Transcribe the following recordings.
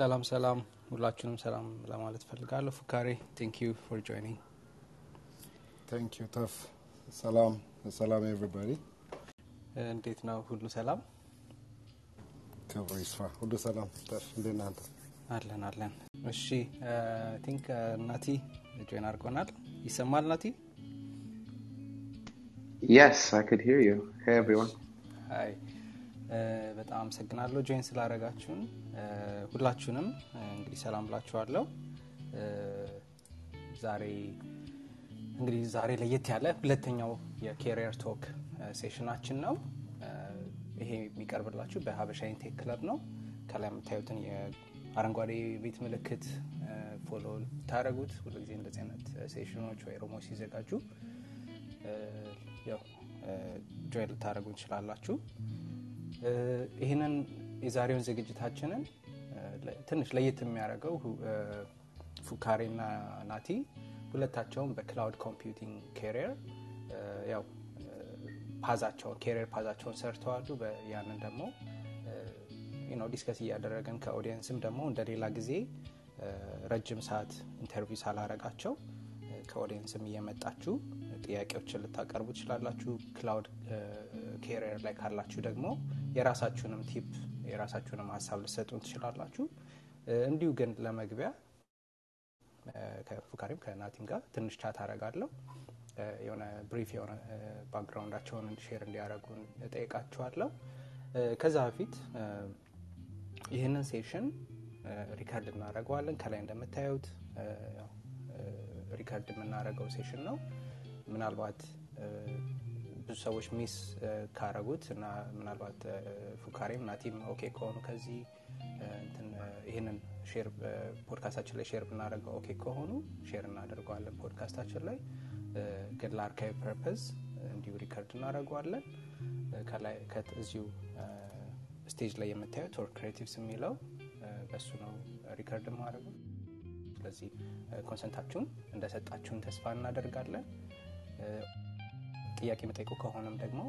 ሰላም ሰላም፣ ሁላችሁንም ሰላም ለማለት ፈልጋለሁ። ፉካሬ ቴንክ ዩ ፎር ጆይኒንግ። ታንክ ዩ ተፍ ሰላም ሰላም ኤቭሪባዲ እንዴት ነው? ሁሉ ሰላም ክብሩ ይስፋ ሁሉ ሰላም ተፍ እንዴት ነህ አንተ አለን አለን። እሺ ቲንክ ናቲ ጆይን አድርጎናል። ይሰማል ናቲ? Yes, I could hear you. Hey, everyone. አይ በጣም አመሰግናለሁ ጆይን ስላደረጋችሁን። ሁላችሁንም እንግዲህ ሰላም ብላችኋለሁ። ዛሬ እንግዲህ ዛሬ ለየት ያለ ሁለተኛው የኬሪየር ቶክ ሴሽናችን ነው። ይሄ የሚቀርብላችሁ በሀበሻ ኢንቴክ ክለብ ነው። ከላይ የምታዩትን የአረንጓዴ ቤት ምልክት ፎሎ ታደረጉት ሁልጊዜ እንደዚህ አይነት ሴሽኖች ወይ ሮሞች ሲዘጋጁ ጆይን ልታደረጉ እንችላላችሁ። ይህንን የዛሬውን ዝግጅታችንን ትንሽ ለየት የሚያደርገው ፉካሬና ናቲ ሁለታቸውም በክላውድ ኮምፒውቲንግ ኬሪየር ያው ፓዛቸውን ኬሪየር ፓዛቸውን ሰርተዋሉ። ያንን ደግሞ ዲስከስ እያደረግን ከኦዲየንስም ደግሞ እንደ ሌላ ጊዜ ረጅም ሰዓት ኢንተርቪው ሳላረጋቸው ከኦዲየንስም እየመጣችሁ ጥያቄዎችን ልታቀርቡ ትችላላችሁ። ክላውድ ኬሪየር ላይ ካላችሁ ደግሞ የራሳችሁንም ቲፕ የራሳችሁንም ሀሳብ ልሰጡን ትችላላችሁ። እንዲሁ ግን ለመግቢያ ከፉካሪም ከናቲም ጋር ትንሽ ቻት አረጋለሁ። የሆነ ብሪፍ የሆነ ባክግራውንዳቸውን ሼር እንዲያደረጉን እጠይቃችኋለሁ። ከዛ በፊት ይህንን ሴሽን ሪከርድ እናደርገዋለን። ከላይ እንደምታዩት ሪከርድ የምናደርገው ሴሽን ነው። ምናልባት ብዙ ሰዎች ሚስ ካረጉት እና ምናልባት ፉካሬም ናቲም ኦኬ ከሆኑ ከዚህ ይህንን ሼር ፖድካስታችን ላይ ሼር ብናደርገው ኦኬ ከሆኑ ሼር እናደርገዋለን ፖድካስታችን ላይ ግን ለአርካይቭ ፐርፐዝ እንዲሁ ሪከርድ እናደርገዋለን። እዚሁ ስቴጅ ላይ የምታዩት ቶር ክሬቲቭስ የሚለው በሱ ነው ሪከርድ ማድረገው። ስለዚህ ኮንሰንታችሁን እንደሰጣችሁን ተስፋ እናደርጋለን። ጥያቄ መጠይቁ ከሆነም ደግሞ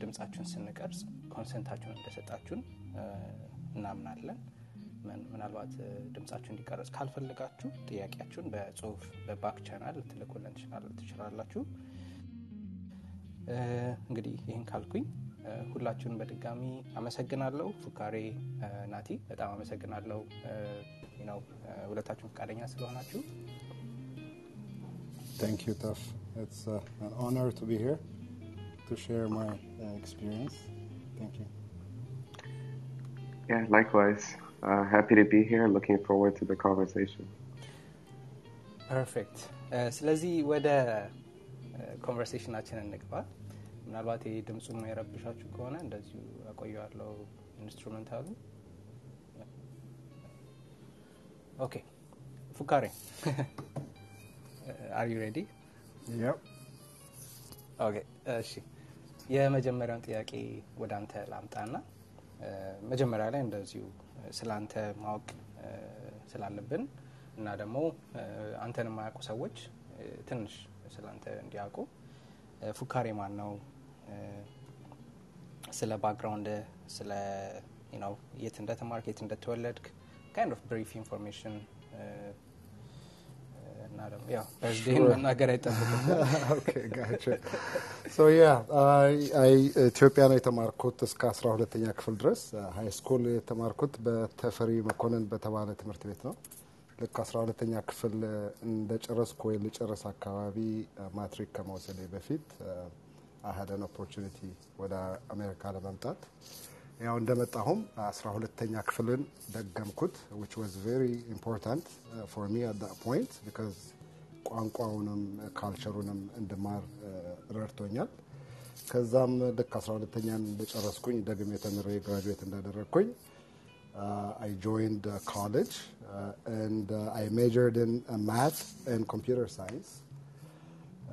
ድምጻችሁን ስንቀርጽ ኮንሰንታችሁን እንደሰጣችሁን እናምናለን። ምናልባት ድምጻችሁ እንዲቀረጽ ካልፈልጋችሁ ጥያቄያችሁን በጽሁፍ በባክ ቻናል ልትልኩልን ትችላላችሁ። እንግዲህ ይህን ካልኩኝ ሁላችሁን በድጋሚ አመሰግናለሁ። ፉካሬ ናቲ በጣም አመሰግናለሁ ነው ሁለታችሁን ፈቃደኛ ስለሆናችሁ። Taf. It's uh, an honor to be here to share my uh, experience. Thank you. Yeah, likewise. Uh, happy to be here. Looking forward to the conversation. ፐርፌክት። ስለዚህ ወደ ኮንቨርሴሽናችን እንግባ። ምናልባት ይህ ድምፁ የረብሻችሁ ከሆነ እንደዚሁ አቆየዋለሁ ኢንስትሩመንታሉ። ኦኬ ፉካሬ አር ዩ ሬዲ? እሺ። የመጀመሪያውን ጥያቄ ወደ አንተ ላምጣና መጀመሪያ ላይ እንደዚሁ ስለ አንተ ማወቅ ስላለብን እና ደግሞ አንተን የማያውቁ ሰዎች ትንሽ ስለ አንተ እንዲያውቁ ፉካሬ ማን ነው? ስለ ባክግራውንድ፣ ስለ ነው የት እንደተማርክ፣ የት እንደተወለድክ ካይንድ ኦፍ ብሪፍ ኢንፎርሜሽን እና ደግሞ ያው በርዝዴን መናገር አይጠብቅም። ኢትዮጵያ ነው የተማርኩት እስከ አስራ ሁለተኛ ክፍል ድረስ። ሀይ ስኩል የተማርኩት በተፈሪ መኮንን በተባለ ትምህርት ቤት ነው። ልክ አስራ ሁለተኛ ክፍል እንደጨረስኩ ወይ ልጨረስ አካባቢ ማትሪክ ከመውሰዴ በፊት አሀደን ኦፖርቹኒቲ ወደ አሜሪካ ለመምጣት ያው እንደመጣሁም አስራ ሁለተኛ ክፍልን ደገምኩት was very important uh, for me at that point because ቋንቋውንም ካልቸሩንም እንድማር ረድቶኛል። ከዛም ልክ አስራ ሁለተኛን እንደጨረስኩኝ ደግሜ ተምሬ ግራጁዌት እንዳደረግኩኝ uh, uh, uh, and uh, I majored in uh, math and computer science.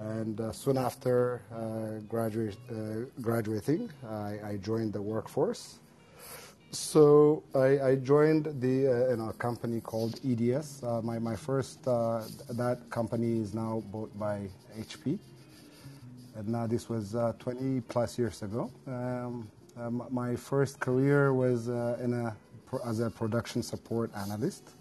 And uh, soon after uh, graduate, uh, graduating, I, I joined the workforce. So I, I joined the in a company called EDS. My my first that company is now bought by HP, and now this was uh, 20 plus years ago. Um, my first career was uh, in a as a production support analyst,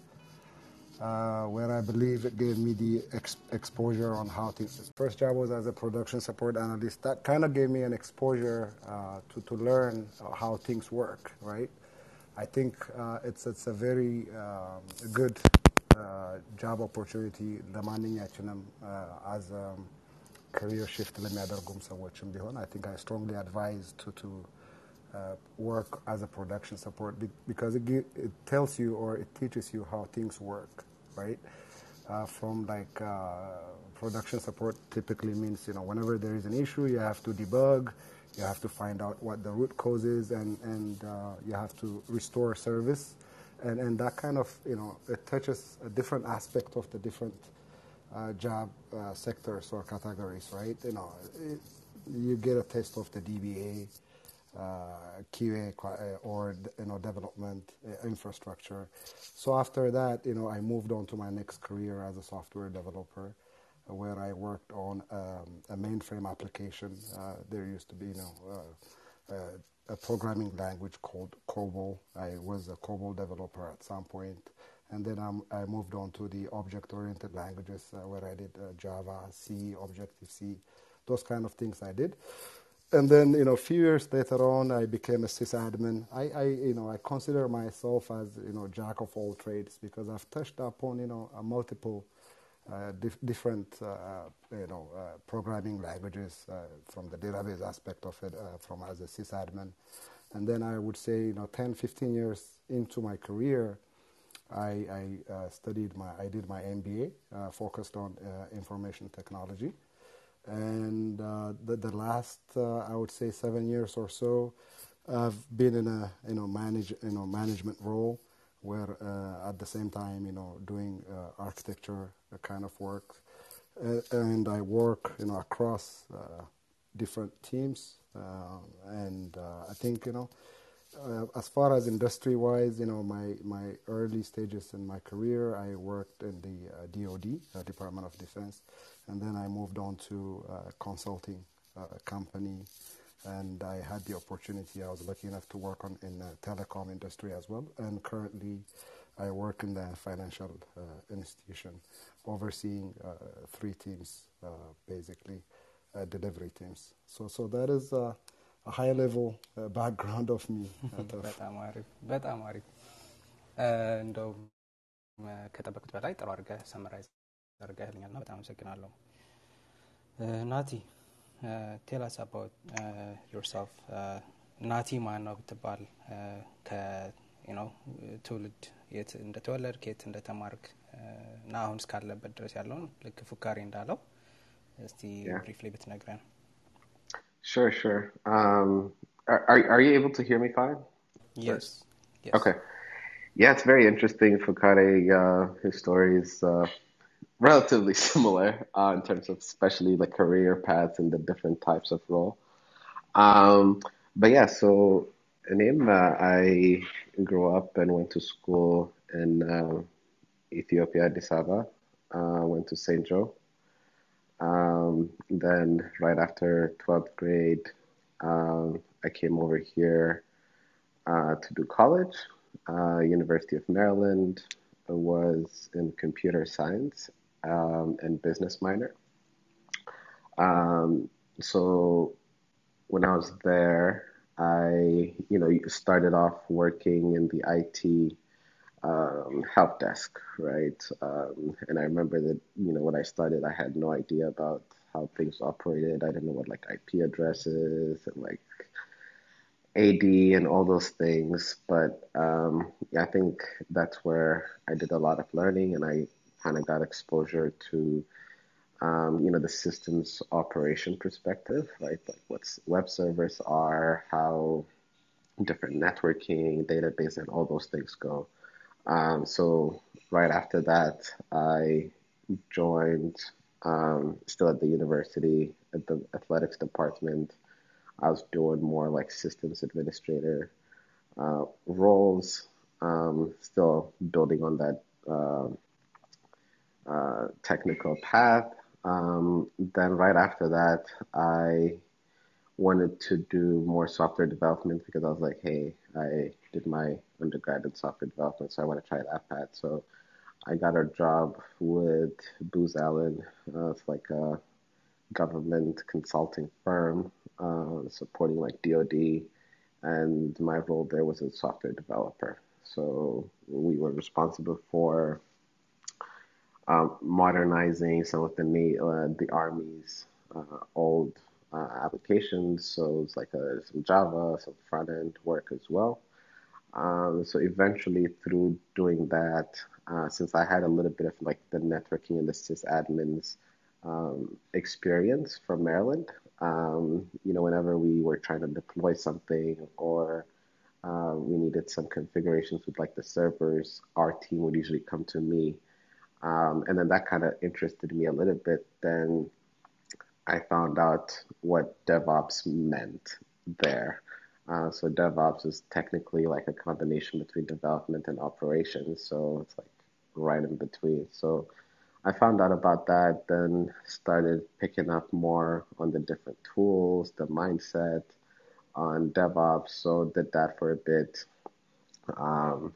uh, where I believe it gave me the ex- exposure on how things. First job was as a production support analyst. That kind of gave me an exposure uh, to to learn how things work, right? I think uh, it's it's a very um, good uh, job opportunity ለማንኛችንም uh, as a career shift ለሚያደርጉም ሰዎችም ቢሆን I think I strongly advise to to uh, work as a production support be- because it, gi- it tells you or it teaches you how things work, right? Uh, from like uh, production support typically means you know whenever there is an issue you have to debug, you have to find out what the root cause is, and and uh, you have to restore service, and and that kind of you know it touches a different aspect of the different uh, job uh, sectors or categories, right? You know, it, you get a taste of the DBA, uh, QA, uh, or you know development uh, infrastructure. So after that, you know, I moved on to my next career as a software developer, where I worked on um, a mainframe application. Uh, there used to be, you know. Uh, a programming language called COBOL. I was a COBOL developer at some point, and then I'm, I moved on to the object-oriented languages where I did Java, C, Objective-C, those kind of things I did. And then, you know, a few years later on, I became a sysadmin. I, I, you know, I consider myself as, you know, jack of all trades because I've touched upon, you know, multiple uh, dif- different, uh, you know, uh, programming languages uh, from the database aspect of it, uh, from as a sysadmin. And then I would say, you know, 10, 15 years into my career, I, I uh, studied my, I did my MBA, uh, focused on uh, information technology. And uh, the, the last, uh, I would say, seven years or so, I've been in a, you know, manage, you know, management role where uh, at the same time, you know, doing uh, architecture kind of work. Uh, and I work, you know, across uh, different teams. And I think, you know, uh, as far as industry wise, you know, my, my early stages in my career, I worked in the uh, DoD, uh, Department of Defense, and then I moved on to a consulting uh, company, and I had the opportunity. I was lucky enough to work on in the telecom industry as well, and currently, I work in the financial uh, institution, overseeing uh, three teams, uh, basically, uh, delivery teams. So, so that is. A high level uh, background of me. በጣም አሪፍ በጣም አሪፍ. እንደውም ከጠበቁት በላይ ጥሩ አድርገህ ሰመራይዝ አድርገህልኛል ና በጣም አመሰግናለሁ። ናቲ ቴላስ አባውት ዮርሰልፍ ናቲ ማን ነው ብትባል ነው ትውልድ የት እንደተወለድክ የት እንደተማርክ እና አሁን እስካለበት ድረስ ያለውን ልክ ፉካሪ እንዳለው እስቲ. ብሪፍሊ ብትነግረን Sure, sure. Um, are, are are you able to hear me fine? Yes. yes. Okay. Yeah, it's very interesting. Fukare, uh, his story is uh, relatively similar uh, in terms of especially the career paths and the different types of role. Um, but yeah, so in uh, I grew up and went to school in uh, Ethiopia, Addis Ababa. Uh, went to St. Joe. Um, then right after 12th grade, um, I came over here uh, to do college. Uh, University of Maryland I was in computer science um, and business minor. Um, so when I was there, I you know started off working in the IT um, help desk, right? Um, and I remember that you know when I started, I had no idea about how things operated. I didn't know what like IP addresses and like AD and all those things. But um, I think that's where I did a lot of learning, and I kind of got exposure to um, you know the systems operation perspective, right? Like what's web servers are, how different networking, database, and all those things go. Um, so right after that, I joined um, still at the university at the athletics department. I was doing more like systems administrator uh, roles, um, still building on that uh, uh, technical path. Um, then right after that, I wanted to do more software development because I was like, hey, I did my undergrad in software development, so I want to try that path. So I got a job with Booz Allen. Uh, it's like a government consulting firm uh, supporting like DoD, and my role there was a software developer. So we were responsible for um, modernizing some of the uh, the Army's uh, old uh, applications. So it's like a, some Java, some front end work as well. Um, so eventually, through doing that, uh, since I had a little bit of like the networking and the sysadmins um, experience from Maryland, um, you know, whenever we were trying to deploy something or uh, we needed some configurations with like the servers, our team would usually come to me. Um, and then that kind of interested me a little bit. Then I found out what DevOps meant there. Uh, so DevOps is technically like a combination between development and operations. So it's like right in between. So I found out about that, then started picking up more on the different tools, the mindset on DevOps. So did that for a bit. Um,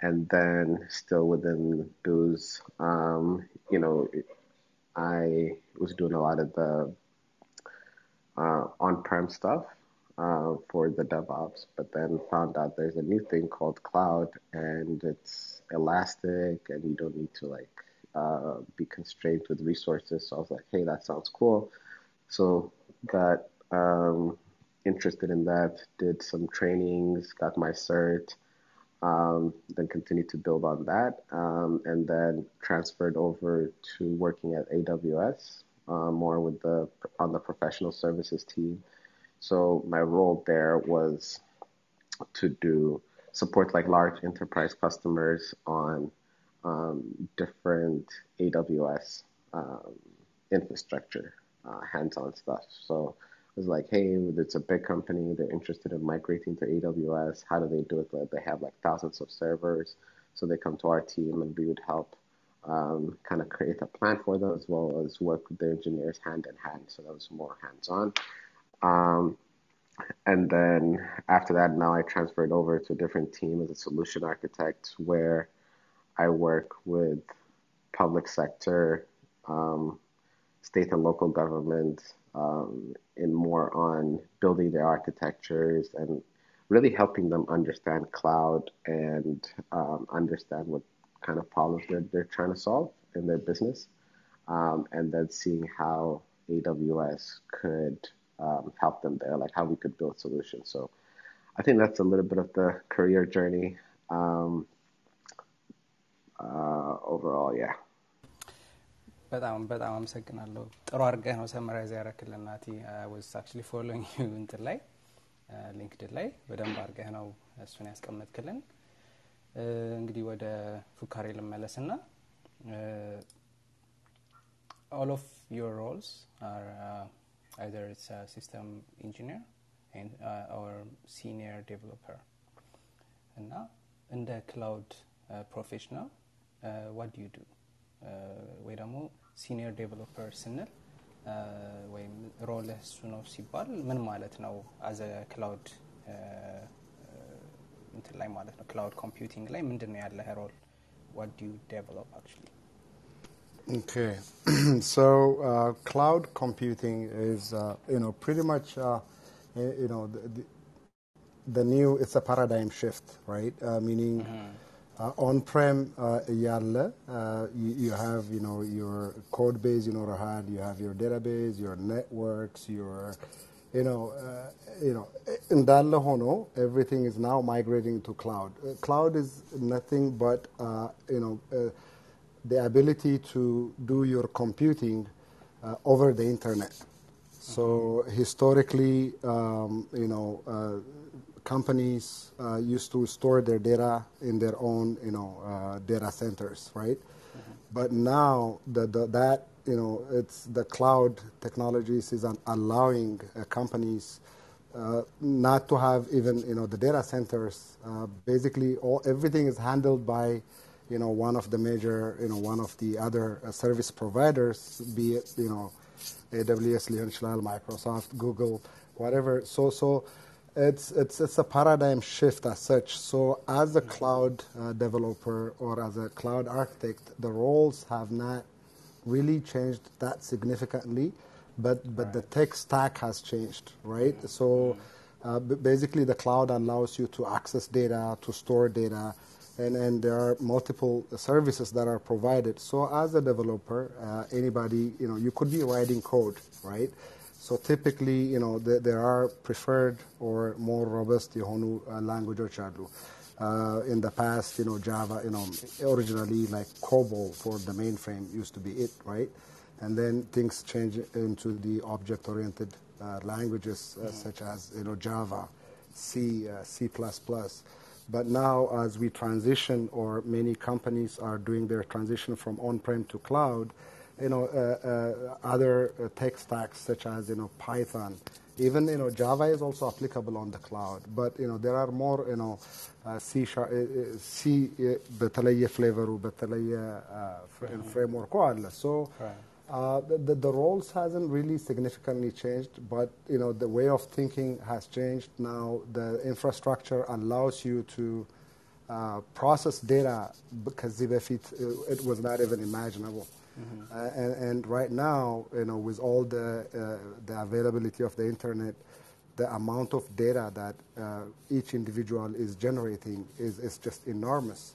and then still within Booz, um, you know, I was doing a lot of the uh, on-prem stuff uh, for the DevOps, but then found out there's a new thing called cloud, and it's elastic, and you don't need to like uh, be constrained with resources. So I was like, hey, that sounds cool. So got um, interested in that, did some trainings, got my cert, um, then continued to build on that, um, and then transferred over to working at AWS, uh, more with the on the professional services team. So my role there was to do support like large enterprise customers on um, different AWS um, infrastructure, uh, hands-on stuff. So it was like, hey, it's a big company. They're interested in migrating to AWS. How do they do it? They have like thousands of servers. So they come to our team and we would help um, kind of create a plan for them as well as work with the engineers hand in hand. So that was more hands-on. Um, and then after that, now I transferred over to a different team as a solution architect where I work with public sector, um, state and local government, um, and more on building their architectures and really helping them understand cloud and um, understand what kind of problems they're, they're trying to solve in their business. Um, and then seeing how AWS could um, help them there, like how we could build solutions. So I think that's a little bit of the career journey. Um, uh, overall, yeah. በጣም በጣም አመሰግናለሁ። ጥሩ አድርገህ ነው ሰመራይዝ ያረክልን ናቲ። ወዝ አክቹሊ ፎሎዊንግ ዩ እንትን ላይ ሊንክድን ላይ በደንብ አድርገህ ነው እሱን ያስቀመጥክልን። እንግዲህ ወደ ፉካሬ ልመለስ ና all of your roles are uh, either it's a system engineer and, uh, or senior developer እና እንደ ክላውድ ፕሮፌሽናል ዋት ዱ ዩ ዱ ወይ ደግሞ ሲኒየር ዴቨሎፐር ስንል ወይም ሮል እሱ ነው ሲባል ምን ማለት ነው? አዘ ክላውድ እንትን ላይ ማለት ነው ክላውድ ኮምፒውቲንግ ላይ ምንድን ነው ያለህ ሮል? ዋት ዱ ዩ ዴቨሎፕ አክቹሊ? Okay, so uh, cloud computing is uh, you know pretty much uh, eh, you know the, the, new it's a paradigm shift, right? Uh, meaning mm-hmm. uh, on-prem uh, yalle, you, you, have you know your code base in Orahan, you have your database, your networks, your you know you know in that Hono, everything is now migrating to cloud. cloud is nothing but you know the ability to do your computing uh, over the internet. So historically, um, you know, uh, companies uh, used to store their data in their own, you know, data centers, right? But now the, the, that, you know, it's the cloud technologies is allowing companies uh, not to have even you know the data centers. Uh, basically, all everything is handled by you know, one of the major, you know, one of the other uh, service providers, be it, you know, AWS, Leonshilal, Microsoft, Google, whatever. So, so it's, it's, it's a paradigm shift as such. So as a cloud uh, developer or as a cloud architect, the roles have not really changed that significantly, but, but right. the tech stack has changed, right? Mm-hmm. So mm-hmm. uh, basically the cloud allows you to access data, to store data, and, and there are multiple services that are provided. So as a developer, uh, anybody, you know, you could be writing code, right? So typically, you know, th- there are preferred or more robust Yohonu uh, language or Chadlu. Uh, in the past, you know, Java, you know, originally like COBOL for the mainframe used to be it, right? And then things change into the object-oriented uh, languages uh, mm-hmm. such as, you know, Java, C, C++. But now, as we transition, or many companies are doing their transition from on-prem to cloud, you know, uh, uh, other uh, tech stacks such as you know Python, even you know Java is also applicable on the cloud. But you know there are more you know uh, C sharp, uh, C بتلاقي flavor وبتلاقي mm-hmm. framework so. Right uh, the, the, roles hasn't really significantly changed, but, you know, the way of thinking has changed. Now the infrastructure allows you to uh, process data because it was not even imaginable. Uh, and, and right now, you know, with all the uh, the availability of the internet, the amount of data that uh, each individual is generating is, is just enormous.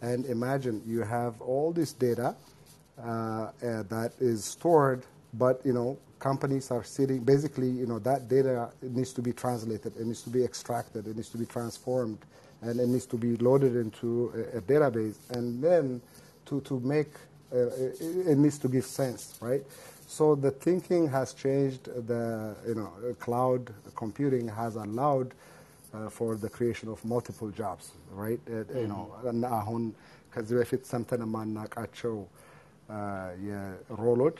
And imagine you have all this data that is stored, but you know, companies are sitting. Basically, you know, that data needs to be translated, it needs to be extracted, it needs to be transformed, and it needs to be loaded into a, a database, and then to to make uh, it, it, needs to give sense, right? So the thinking has changed. The you know cloud computing has allowed uh, for the creation of multiple jobs, right? Uh, you know, እና አሁን ከዚህ በፊት ሰምተን የማናውቃቸው የሮሎች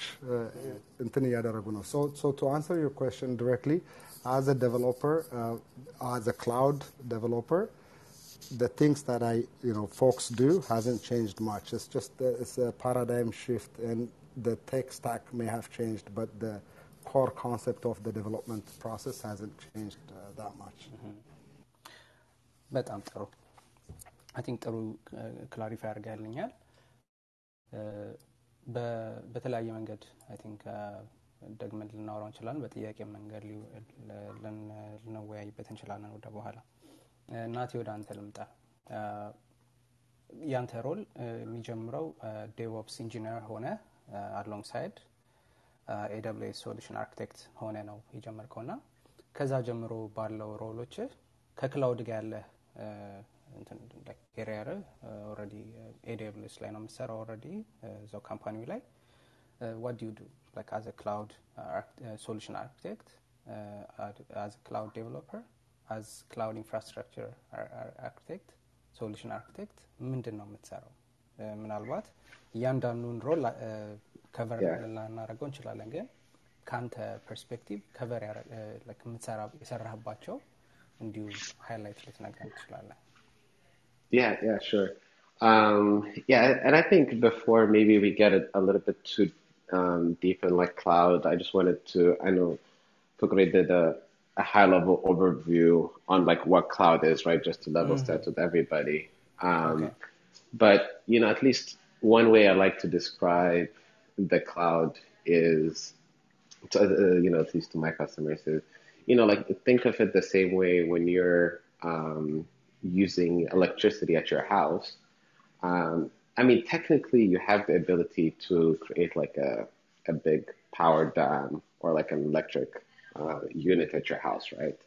እንትን እያደረጉ ነው። So so to answer your question directly, as a developer, uh, as a cloud developer, the things that I, you know, folks do hasn't changed much. It's just a, it's a paradigm shift, and the tech stack may have changed, but the core concept of the development process hasn't changed uh, that much. በጣም ጥሩ አይ ቲንክ ጥሩ ክላሪፋይ አድርጋልኛል። በተለያየ መንገድ አይ ቲንክ ደግመን ልናወራው እንችላለን። በጥያቄ መንገድ ልንወያይበት እንችላለን ወደ በኋላ። እናቴ ወደ አንተ ልምጣ። ያንተ ሮል የሚጀምረው ዴቮፕስ ኢንጂነር ሆነ አሎንግ ሳይድ ሶሉሽን አርኪቴክት ሆነ ነው የጀመርከው እና ከዛ ጀምሮ ባለው ሮሎች ከክላውድ ጋር ያለ ኤሪያር ኦልሬዲ ኤስ ላይ ነው የምሰራው ኦልሬዲ እዛው ካምፓኒው ላይ ዋት ዱ ዱ ላይክ አዝ ክላውድ ሶሉሽን አርኪቴክት አዝ ክላውድ ዴቨሎፐር አዝ ክላውድ ኢንፍራስትራክቸር አርኪቴክት ሶሉሽን አርኪቴክት ምንድን ነው የምትሰራው? ምናልባት እያንዳንዱን ሮል ከቨር ላናደርገው እንችላለን፣ ግን ከአንተ ፐርስፔክቲቭ ከቨር የሰራህባቸው እንዲሁ ሃይላይት ልትነግረን ትችላለን? yeah, yeah, sure. Um, yeah, and I think before maybe we get a, a little bit too um, deep in like cloud, I just wanted to, I know Fukre did a, a high level overview on like what cloud is, right? Just to level set with everybody. Um, Okay. But, you know, at least one way I like to describe the cloud is, to, uh, you know, at least to my customers is, you know, like think of it the same way when you're um, using electricity at your house. Um, I mean, technically, you have the ability to create like a, a big power dam or like an electric uh, unit at your house, right?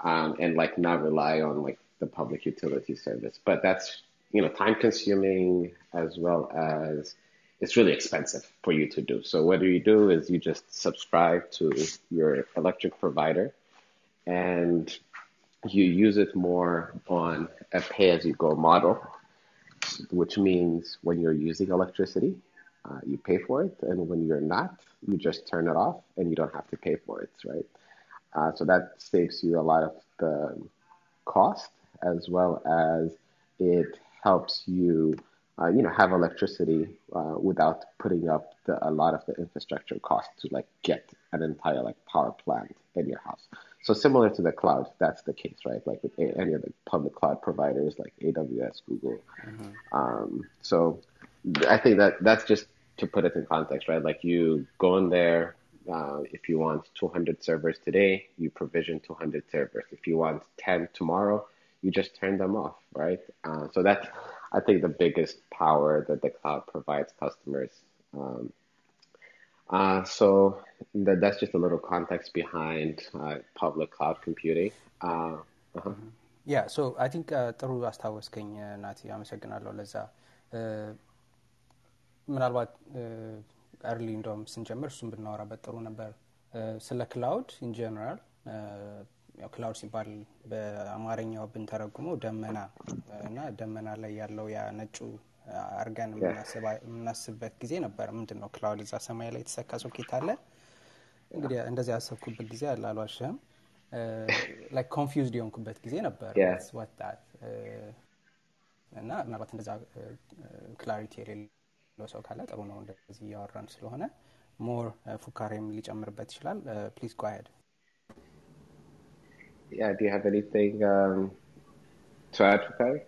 Um, and like not rely on like the public utility service. But that's, you know, time consuming as well as it's really expensive for you to do. So what do you do is you just subscribe to your electric provider and you use it more on a pay as you go model, which means when you're using electricity, uh, you pay for it, and when you're not, you just turn it off and you don't have to pay for it, right? Uh, so that saves you a lot of the cost as well as it helps you, uh, you know, have electricity uh, without putting up the, a lot of the infrastructure cost to like get an entire like power plant in your house. So similar to the cloud, that's the case, right? Like with any of the public cloud providers like AWS, Google. Um, so I think that that's just to put it in context, right? Like you go in there, uh, if you want 200 servers today, you provision 200 servers. If you want 10 tomorrow, you just turn them off, right? Uh, so that's, I think, the biggest power that the cloud provides customers. Um, uh, so that, that's just a little context behind uh, public cloud computing. Uh, uh-huh. ያ ሶ አይ ቲንክ ጥሩ አስታወስከኝ ናቲ፣ አመሰግናለሁ ለዛ። ምናልባት እርሊ እንደውም ስንጀምር እሱን ብናወራበት ጥሩ ነበር። ስለ ክላውድ ኢን ጀነራል ክላውድ ሲባል በአማርኛው ብንተረጉመው ደመና እና ደመና ላይ ያለው ያ ነጩ አርገን የምናስብበት ጊዜ ነበር። ምንድን ነው ክላውድ እዛ ሰማይ ላይ የተሰካ ሶኬት አለ። እንግዲህ እንደዚህ ያሰብኩበት ጊዜ አለ፣ አልዋሽህም። ላይክ ኮንፊውዝድ የሆንኩበት ጊዜ ነበር ወጣት እና ምናልባት እንደዛ ክላሪቲ የሌለው ሰው ካለ ጥሩ ነው። እንደዚህ እያወራን ስለሆነ ሞር ፉካሬም ሊጨምርበት ይችላል። ፕሊዝ ጎ አሄድ። Yeah, do you have anything um, to add, Fukari?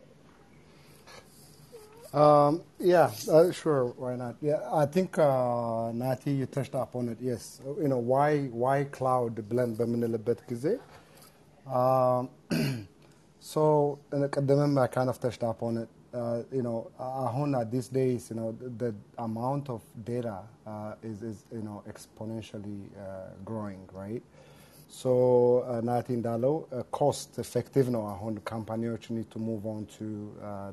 Um, yeah, uh, sure. Why not? Yeah, I think uh, Nati, you touched upon it. Yes, you know why why cloud blend በምንልበት ጊዜ um, so ቀደምም I kind of touched upon it. Uh, you know, አሁን at these days, you know, the, the amount of data uh, is is you know exponentially uh, growing, right? So uh, ናቲ እንዳለው ኮስት ኤፌክቲቭ ነው አሁን ካምፓኒዎች ኒድ ቱ ሙቭ ኦን ቱ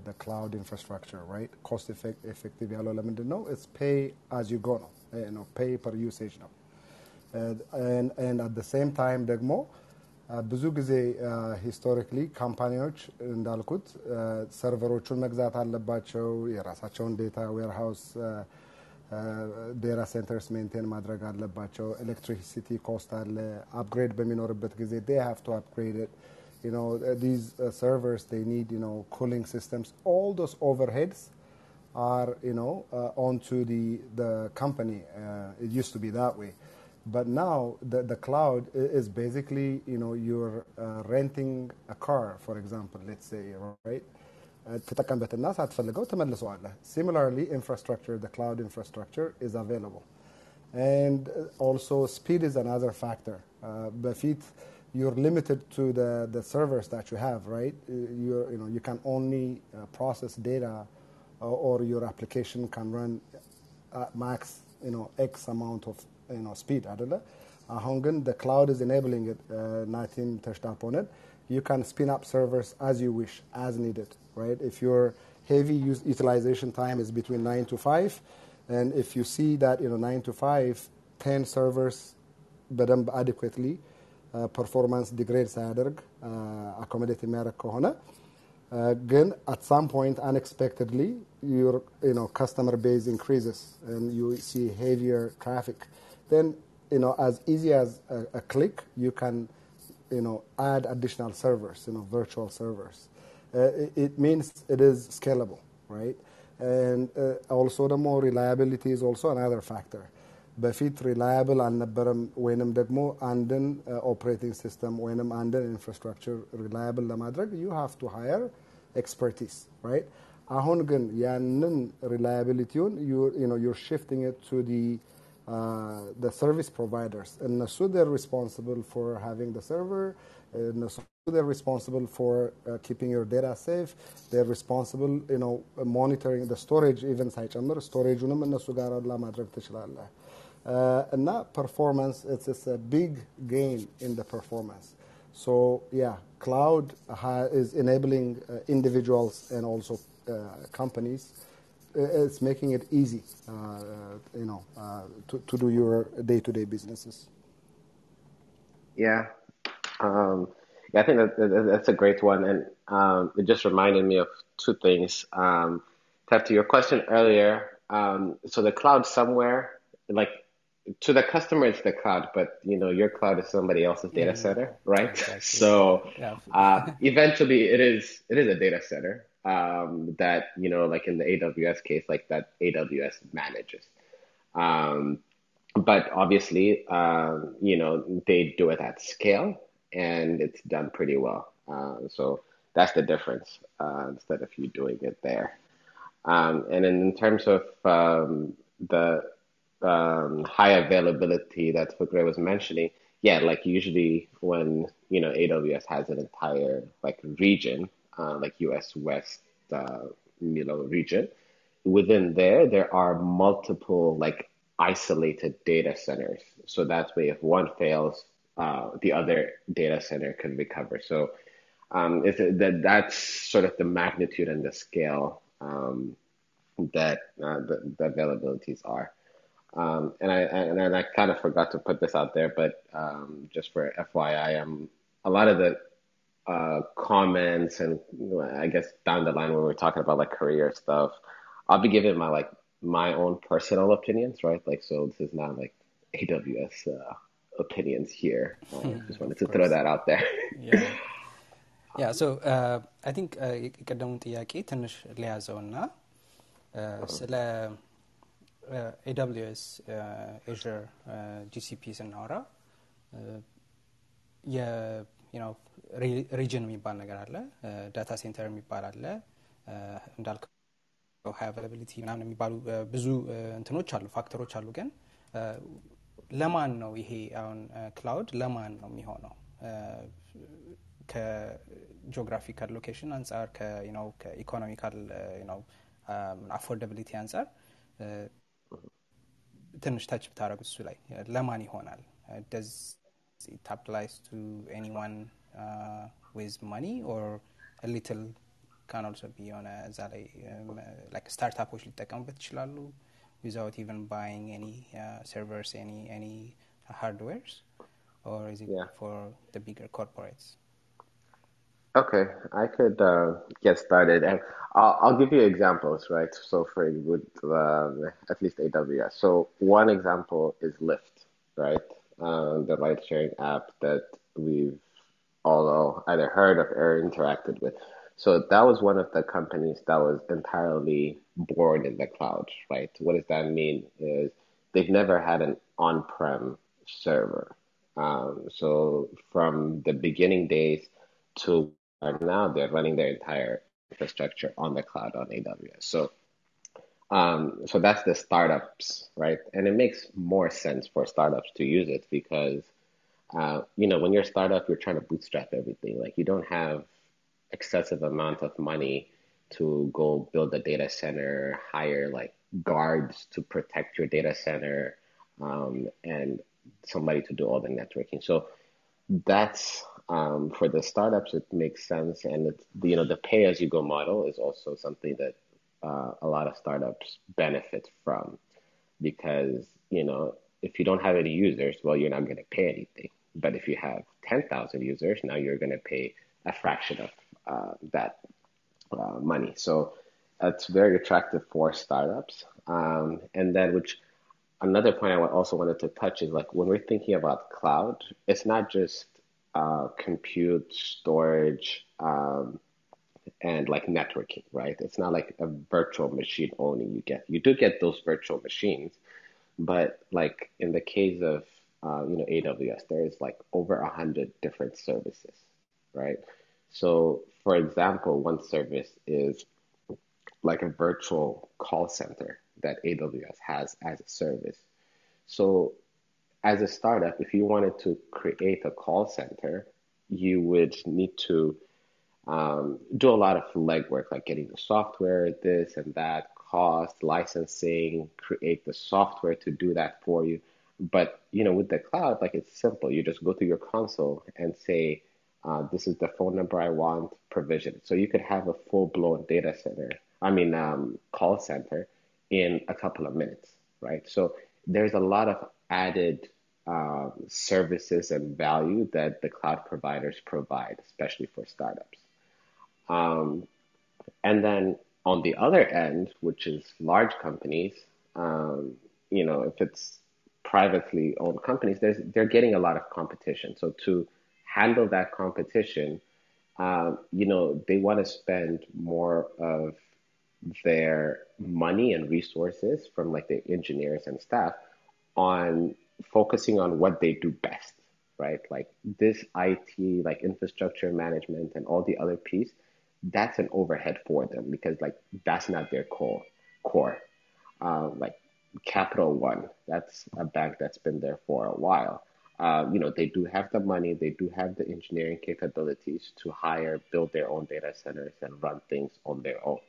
the cloud infrastructure right ኮስት ኤፌክቲቭ ያለው ለምንድን ነው ኢትስ ፔይ አዝ ዩ ጎ ነው ነው ፔይ ፐር ዩሴጅ ነው and at the same time ደግሞ ብዙ ጊዜ ሂስቶሪክሊ ካምፓኒዎች እንዳልኩት ሰርቨሮቹን መግዛት አለባቸው የራሳቸውን ዴታ ዌርሃውስ ዴታ ሴንተርስ ሜንቴን ማድረግ አለባቸው። ኤሌክትሪሲቲ ኮስት አለ። አፕግሬድ በሚኖርበት ጊዜ ዴይ ሃቭ ቱ አፕግሬድ ኢት you know these uh, servers they need you know cooling systems all those overheads are you know uh, onto the the company uh, it used to be that way but now the the cloud is basically you know you're renting a car for example let's say right ትጠቀምበትና ሳትፈልገው ትመልሰዋለህ similarly infrastructure the cloud infrastructure is available and also speed is another factor በፊት you're limited to the, the servers that you have right you're, you know you can only uh, process data or, or your application can run at max you know x amount of you know speed አይደለ አሁን ግን the cloud is enabling it uh, ናቲም touched upon it you can spin up servers as you wish, as needed, right? If your heavy use, utilization time is between 9 to 5, and if you see that, you know, 9 to 5, 10 servers በደንብ adequately uh, performance degrade ሳያደርግ uh, accommodate የሚያደርግ ከሆነ ግን at some point unexpectedly your you know customer base increases and you see heavier traffic then you know as easy as a, a click you can you know, add additional servers, you know, virtual servers. Uh, it, it, means it is scalable, right? And uh, also the more reliability is also another factor. በፊት ሪላያብል አልነበረም ወይንም ደግሞ አንድን ኦፕሬቲንግ ሲስተም ወይንም አንድን ኢንፍራስትራክቸር ሪላያብል ለማድረግ ዩ ሃቭ ቱ ሃየር ኤክስፐርቲስ ራይት አሁን ግን ያንን ሪላያቢሊቲውን ዩር ሽፍቲንግ ኢት ቱ ዲ uh, the service providers. And so they're responsible for having the server. And so they're responsible for uh, keeping your data safe. They're responsible, you know, monitoring the storage even ሳይጨምር ስቶሬጁንም እነሱ ጋር ላ ማድረግ ትችላለህ እና performance it's, it's a big gain in the performance so yeah cloud is enabling uh, individuals and also companies it's making it easy, uh, you know, uh, to, to do your day-to-day businesses. Yeah, um, yeah, I think that, that, that's a great one, and um, it just reminded me of two things. Um, to your question earlier, um, so the cloud somewhere, like to the customer, it's the cloud, but you know, your cloud is somebody else's data Mm. center, right? Exactly. So Yeah. uh, eventually, it is it is a data center um, that you know, like in the AWS case, like that AWS manages. Um, but obviously, um, you know, they do it at scale, and it's done pretty well. Uh, so that's the difference uh, instead of you doing it there. Um, and in terms of um, the um, high availability that Fukre was mentioning, yeah, like usually when you know AWS has an entire like region, uh, like US West, uh, you know, region, within there there are multiple like isolated data centers. So that way, if one fails, uh, the other data center can recover. So um, that that's sort of the magnitude and the scale um, that uh, the, the availabilities are. Um, and I and I kind of forgot to put this out there, but um, just for FYI, um, a lot of the uh, comments and I guess down the line when we're talking about like career stuff, I'll be giving my like my own personal opinions, right? Like, so this is not like AWS uh, opinions here. I just wanted to throw that out there. yeah. ያ ሶ አይ ቲንክ የቀደሙን ጥያቄ ትንሽ ሊያዘው ና ስለ ኤስ ኤዥር ጂሲፒ ስናወራ ሪጅን የሚባል ነገር አለ ዳታ ሴንተር የሚባል አለ እንዳልከው ሀይ አቬላቢሊቲ ምናምን የሚባሉ ብዙ እንትኖች አሉ ፋክተሮች አሉ ግን ለማን ነው ይሄ አሁን ክላውድ ለማን ነው የሚሆነው? ከጂኦግራፊካል ሎኬሽን አንጻር ከኢኮኖሚካል አፎርደብሊቲ አንጻር ትንሽ ታች ብታደረጉት እሱ ላይ ለማን ይሆናል? ደዝ with money or a little can also be on a እዛ ላይ ስታርታፖች ሊጠቀሙበት ይችላሉ without even buying any uh, servers any any hardwares or is it Yeah. for the bigger corporates Okay, I could uh, get started, and I'll, I'll give you examples, right? So for with um, at least AWS. So one example is Lyft, right? Um, the ride-sharing app that we've all either heard of or interacted with. So that was one of the companies that was entirely born in the cloud, right? What does that mean? Is they've never had an on-prem server. Um, so from the beginning days to now, they're running their entire infrastructure on the cloud on AWS. So um, so that's the startups, right? And it makes more sense for startups to use it because, uh, you know, when you're a startup, you're trying to bootstrap everything. Like you don't have excessive amount of money to go build a data center, hire like guards to protect your data center, um, and somebody to do all the networking. So that's um, for the startups, it makes sense, and it's you know the pay as you go model is also something that uh, a lot of startups benefit from because you know if you don't have any users, well, you're not going to pay anything. But if you have ten thousand users, now you're going to pay a fraction of that uh, money. So it's very attractive for startups. Um, and then, which another point I also wanted to touch is like when we're thinking about cloud, it's not just uh, compute, storage, um, and like networking, right? It's not like a virtual machine only you get. You do get those virtual machines, but like in the case of uh, you know AWS, there is like over a hundred different services, right? So, for example, one service is like a virtual call center that AWS has as a service. So, as a startup, if you wanted to create a call center, you would need to um, do a lot of legwork, like getting the software, this and that, cost, licensing, create the software to do that for you. But you know, with the cloud, like it's simple. You just go to your console and say, uh, "This is the phone number I want." Provision. So you could have a full-blown data center. I mean, um, call center in a couple of minutes, right? So there's a lot of added um, services and value that the cloud providers provide, especially for startups. Um, and then on the other end, which is large companies, um, you know, if it's privately owned companies, they're getting a lot of competition. So to handle that competition, um, you know, they want to spend more of their money and resources from like the engineers and staff on focusing on what they do best. right? Like this IT, like infrastructure management and all the other piece, that's an overhead for them because like that's not their core core. Um, like Capital One, that's a bank that's been there for a while. Uh, you know, they do have the money, they do have the engineering capabilities to hire, build their own data centers and run things on their own.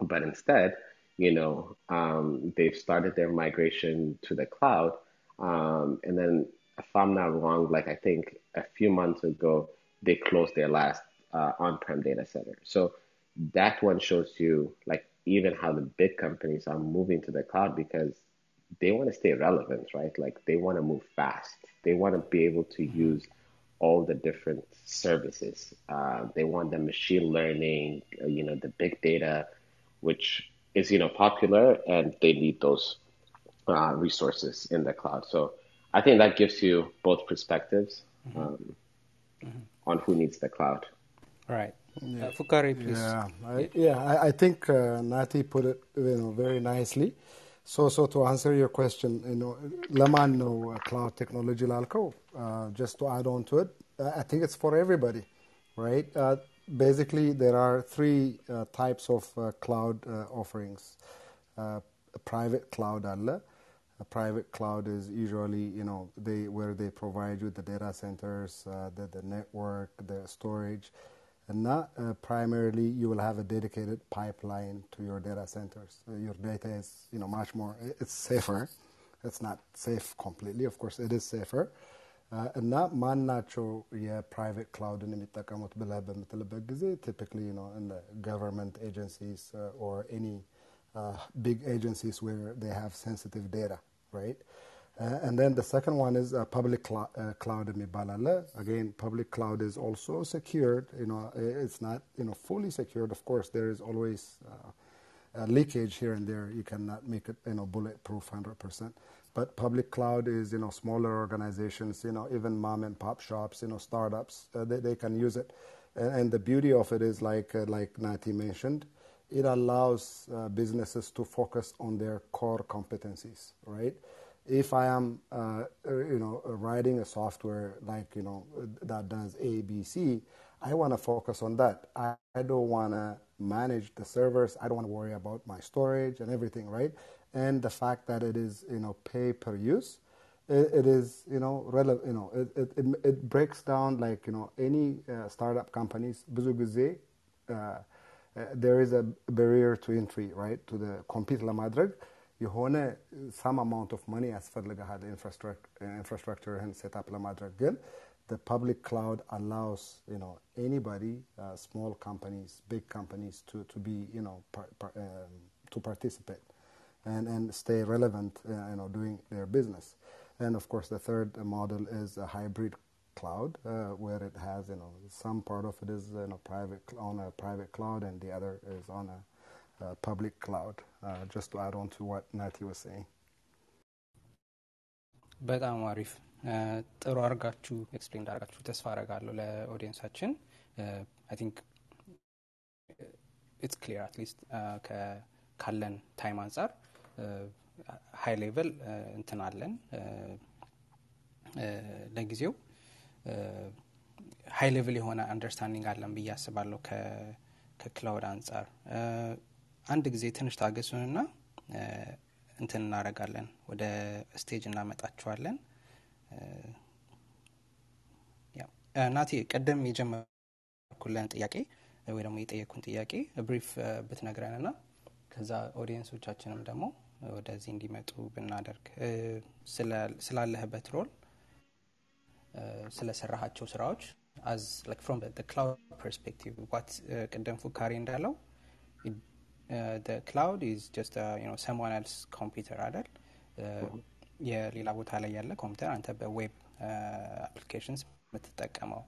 But instead, you know, um, they've started their migration to the cloud. Um, and then, if I'm not wrong, like I think a few months ago, they closed their last uh, on-prem data center. So that one shows you like even how the big companies are moving to the cloud because they want to stay relevant, right? Like they want to move fast. They want to be able to use all the different services. Uh, they want the machine learning, uh, you know, the big data, which is you know popular, and they need those uh, resources in the cloud. So I think that gives you both perspectives um, on who needs the cloud. Right. Uh, Fukari, please. Yeah, I, yeah. I, I think uh, Nati put it you know very nicely So, so to answer your question, you know, ለማን ነው cloud technology ላልከው uh, just to add on to it, uh, I think it's for everybody, right? Uh, basically, there are three uh, types of uh, cloud uh, offerings. Uh, a private cloud አለ. A private cloud is usually, you know, they where they provide you the data centers, uh, the, the network, the storage, and not uh, primarily you will have a dedicated pipeline to your data centers. Uh, your data is, you know, much more. It's safer. It's not safe completely, of course. It is safer. Uh, እና ማን ናቸው የፕራይቬት ክላውድን የሚጠቀሙት ብለህ በምትልበት ጊዜ typically, you know, in the government agencies uh, or any uh, big agencies where they have sensitive data, right? Uh, and then the second one is uh, public cl- uh, cloud የሚባል አለ. Again, public cloud is also secured. You know, i- it's not you know fully secured. Of course, there is always uh, uh, leakage here and there. You cannot make it you know bulletproof hundred percent. But public cloud is you know smaller organizations. You know, even mom and pop shops. You know, startups. Uh, they they can use it. And, and the beauty of it is like uh, like Nati mentioned, it allows uh, businesses to focus on their core competencies, right? If I am, uh, uh, you know, uh, writing a software like you know uh, that does A, B, C, I want to focus on that. I, I don't want to manage the servers. I don't want to worry about my storage and everything, right? And the fact that it is, you know, pay per use, it, it is, you know, relevant. You know, it, it, it, it breaks down like you know any uh, startup companies. ብዙ ጊዜ uh, uh, there is a barrier to entry, right? To the compete ለማድረግ የሆነ some amount of money ያስፈልግሃል ኢንፍራስትራክቸርህን ሴታፕ ለማድረግ ግን the public cloud allows you know anybody uh, small companies big companies to, to be you know par, par, um, to participate and, and stay relevant uh, you know doing their business and of course the third model is a hybrid cloud uh, where it has you know some part of it is you know private cl- on a private cloud and the other is on a uh, public cloud uh, just to add on to what Nati was saying በጣም አሪፍ እ፣ ጥሩ አድርጋችሁ ኤክስፕሌን እንዳደርጋችሁ ተስፋ አረጋለሁ ለኦዲየንሳችን አይ ቲንክ ኢትስ ክሊር አትሊስት ካለን ታይም አንጻር ሀይ ሌቨል እንትን አለን እ፣ እ፣ ለጊዜው ሀይ ሌቭል የሆነ አንደርስታንዲንግ አለን ብዬ አስባለሁ ከ- ከክላውድ አንጻር እ፣ አንድ ጊዜ ትንሽ ታገሱንና እንትን እናደርጋለን ወደ ስቴጅ እናመጣችኋለን። ናቲ ቀደም የጀመርኩለን ጥያቄ ወይ ደግሞ የጠየቅኩን ጥያቄ ብሪፍ ብትነግረን ና ከዛ ኦዲየንሶቻችንም ደግሞ ወደዚህ እንዲመጡ ብናደርግ ስላለህበት ሮል ስለሰራሃቸው ስራዎች ፍሮም ክላውድ ፐርስፔክቲቭ ዋት ፉካሪ እንዳለው ክላውድ ኢዝ ጀስት ሰምዋን ኤልስ ኮምፒውተር አይደል Uh, የሌላ ቦታ ላይ ያለ ኮምፒውተር አንተ በዌብ አፕሊኬሽንስ የምትጠቀመው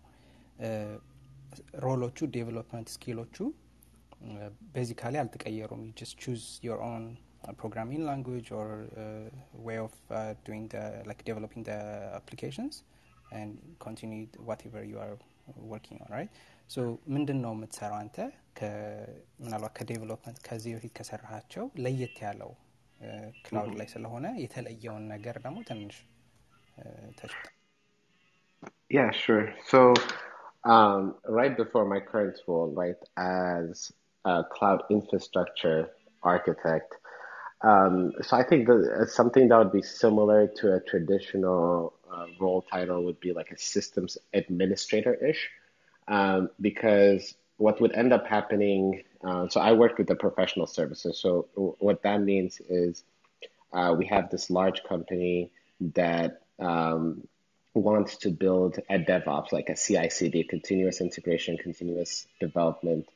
ሮሎቹ ዴቨሎፕመንት ስኪሎቹ ቤዚካሊ አልተቀየሩም ዩ ጀስት ቹዝ ዮር ኦን ፕሮግራሚንግ ላንጉጅ ኦር ዌይ ኦፍ ዶይንግ ላይክ ዴቨሎፒንግ አፕሊኬሽንስ and continue whatever you are working on right so ምንድን ነው የምትሰራው አንተ ከ- ምናልባት ከዴቨሎፕመንት ከዚህ በፊት ከሰራሃቸው ለየት ያለው ክላውድ ላይ ስለሆነ የተለየውን ነገር ደግሞ ትንሽ ተች Yeah, sure. So, um, right before my current role, right, as a cloud infrastructure architect, um, so I think that uh, something that would be similar to a traditional uh, role title would be like a systems administrator-ish, um, because what would end up happening, uh, so I worked with the professional services. So what that means is uh, we have this large company that um, wants to build a DevOps, like a CI/CD, continuous integration, continuous development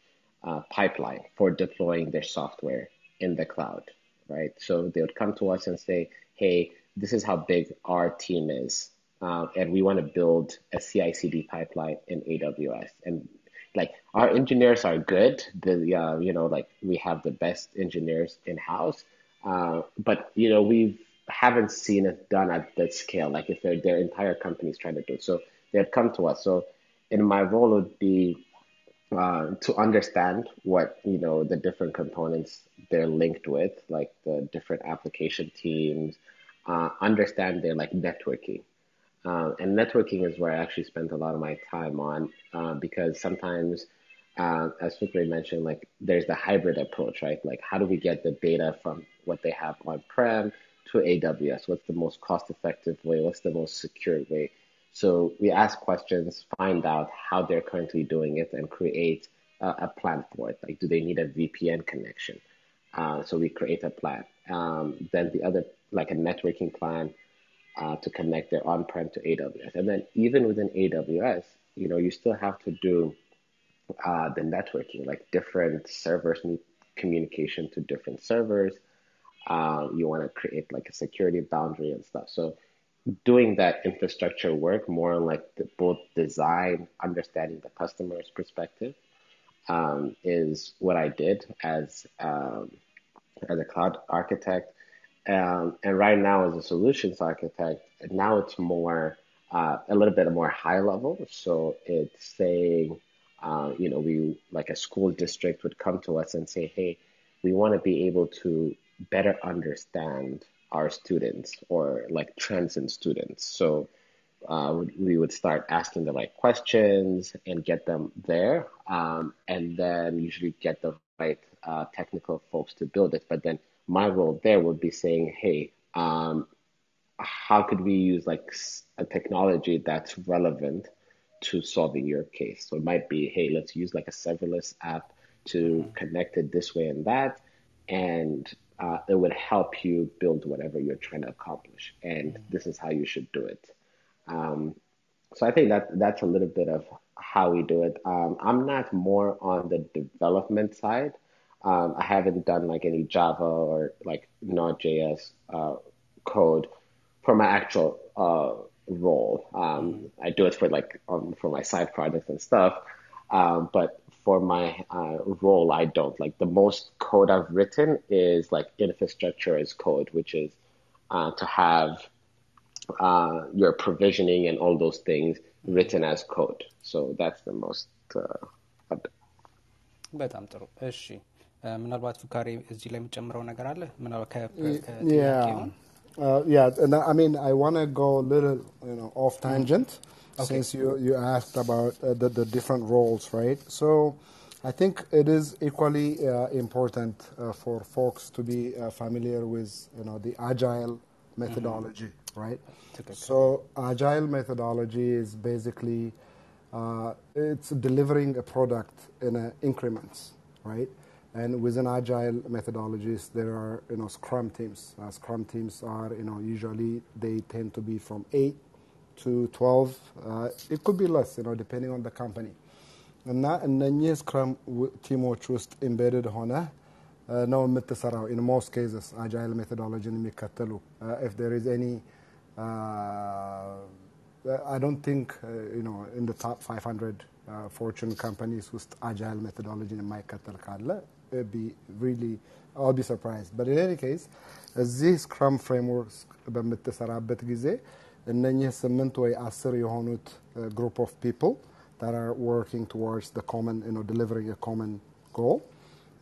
uh, pipeline for deploying their software in the cloud, right? So they would come to us and say, "Hey, this is how big our team is, uh, and we want to build a CI/CD pipeline in AWS." And like our engineers are good. The uh, you know like we have the best engineers in house, uh, but you know we haven't seen it done at that scale. Like if their their entire company is trying to do it, so they'd come to us. So in my role would be uh, to understand what you know the different components they're linked with, like the different application teams, uh, understand their like networking. Uh, and networking is where I actually spent a lot of my time on uh, because sometimes, uh, as Fikri mentioned, like there's the hybrid approach, right? Like how do we get the data from what they have on-prem to AWS? What's the most cost-effective way? What's the most secure way? So we ask questions, find out how they're currently doing it, and create a plan for it. Like, do they need a VPN connection? Uh, so we create a plan. Um, then the other, like a networking plan uh, to connect their on-prem to AWS. And then even within AWS, you know, you still have to do uh, the networking, like different servers need communication to different servers. Um, you want to create like a security boundary and stuff. So doing that infrastructure work more on like the, both design, understanding the customer's perspective um, is what I did as um, as a cloud architect. Um, and right now, as a solutions architect, now it's more uh, a little bit more high level. So it's saying, uh, you know, we like a school district would come to us and say, hey, we want to be able to better understand our students or like trends in students. So uh, we would start asking the right questions and get them there, um, and then usually get the right uh, technical folks to build it. But then my role there would be saying, hey, um, how could we use like a technology that's relevant to solving your case? So it might be, hey, let's use like a serverless app to connect it this way and that, and uh, it would help you build whatever you're trying to accomplish. And this is how you should do it. Um, so I think that that's a little bit of how we do it. Um, I'm not more on the development side. Um, I haven't done like any Java or like Node.js uh, code for my actual uh, role. Um, I do it for like um, for my side projects and stuff. Um, but for my uh, role, I don't. Like the most code I've written is like infrastructure as code, which is uh, to have uh, your provisioning and all those things written as code. So that's the most. Uh, በጣም ጥሩ እሺ ምናልባት ፍካሪ እዚህ ላይ የምጨምረው ነገር አለ ምናልባት Yeah. ከጥያቄውን Uh, yeah, and I mean, I want to go a little, you know, off tangent Okay. since you, you asked about uh, the, the different roles, right? So I think it is equally uh, important uh, for folks to be uh, familiar with, you know, the agile methodology, right? Typical. So agile methodology is basically uh, it's delivering a product in uh, increments, right? And within agile methodologies, there are you know Scrum teams. Uh, Scrum teams are you know usually they tend to be from eight to twelve. Uh, it could be less, you know, depending on the company. እና እነኚህ ስክራም ቲሞች ውስጥ ኢምቤድድ ሆነ ነው የምትሰራው ኢን ሞስት ኬዝስ አጃይል ሜቶዶሎጂን የሚከተሉ ኢፍ ዴር ኢዝ ኤኒ I don't think uh, you know in the top 500 uh, Fortune companies ውስጥ agile methodology የማይከተል ካለ it'd be really I'll be surprised. But in any case እዚህ ስክራም ፍሬምወርክ በምትሰራበት ጊዜ እነኚህ ስምንት ወይ አስር የሆኑት ግሩፕ ኦፍ ፒፕል that are working towards the common, you know, delivering a common goal.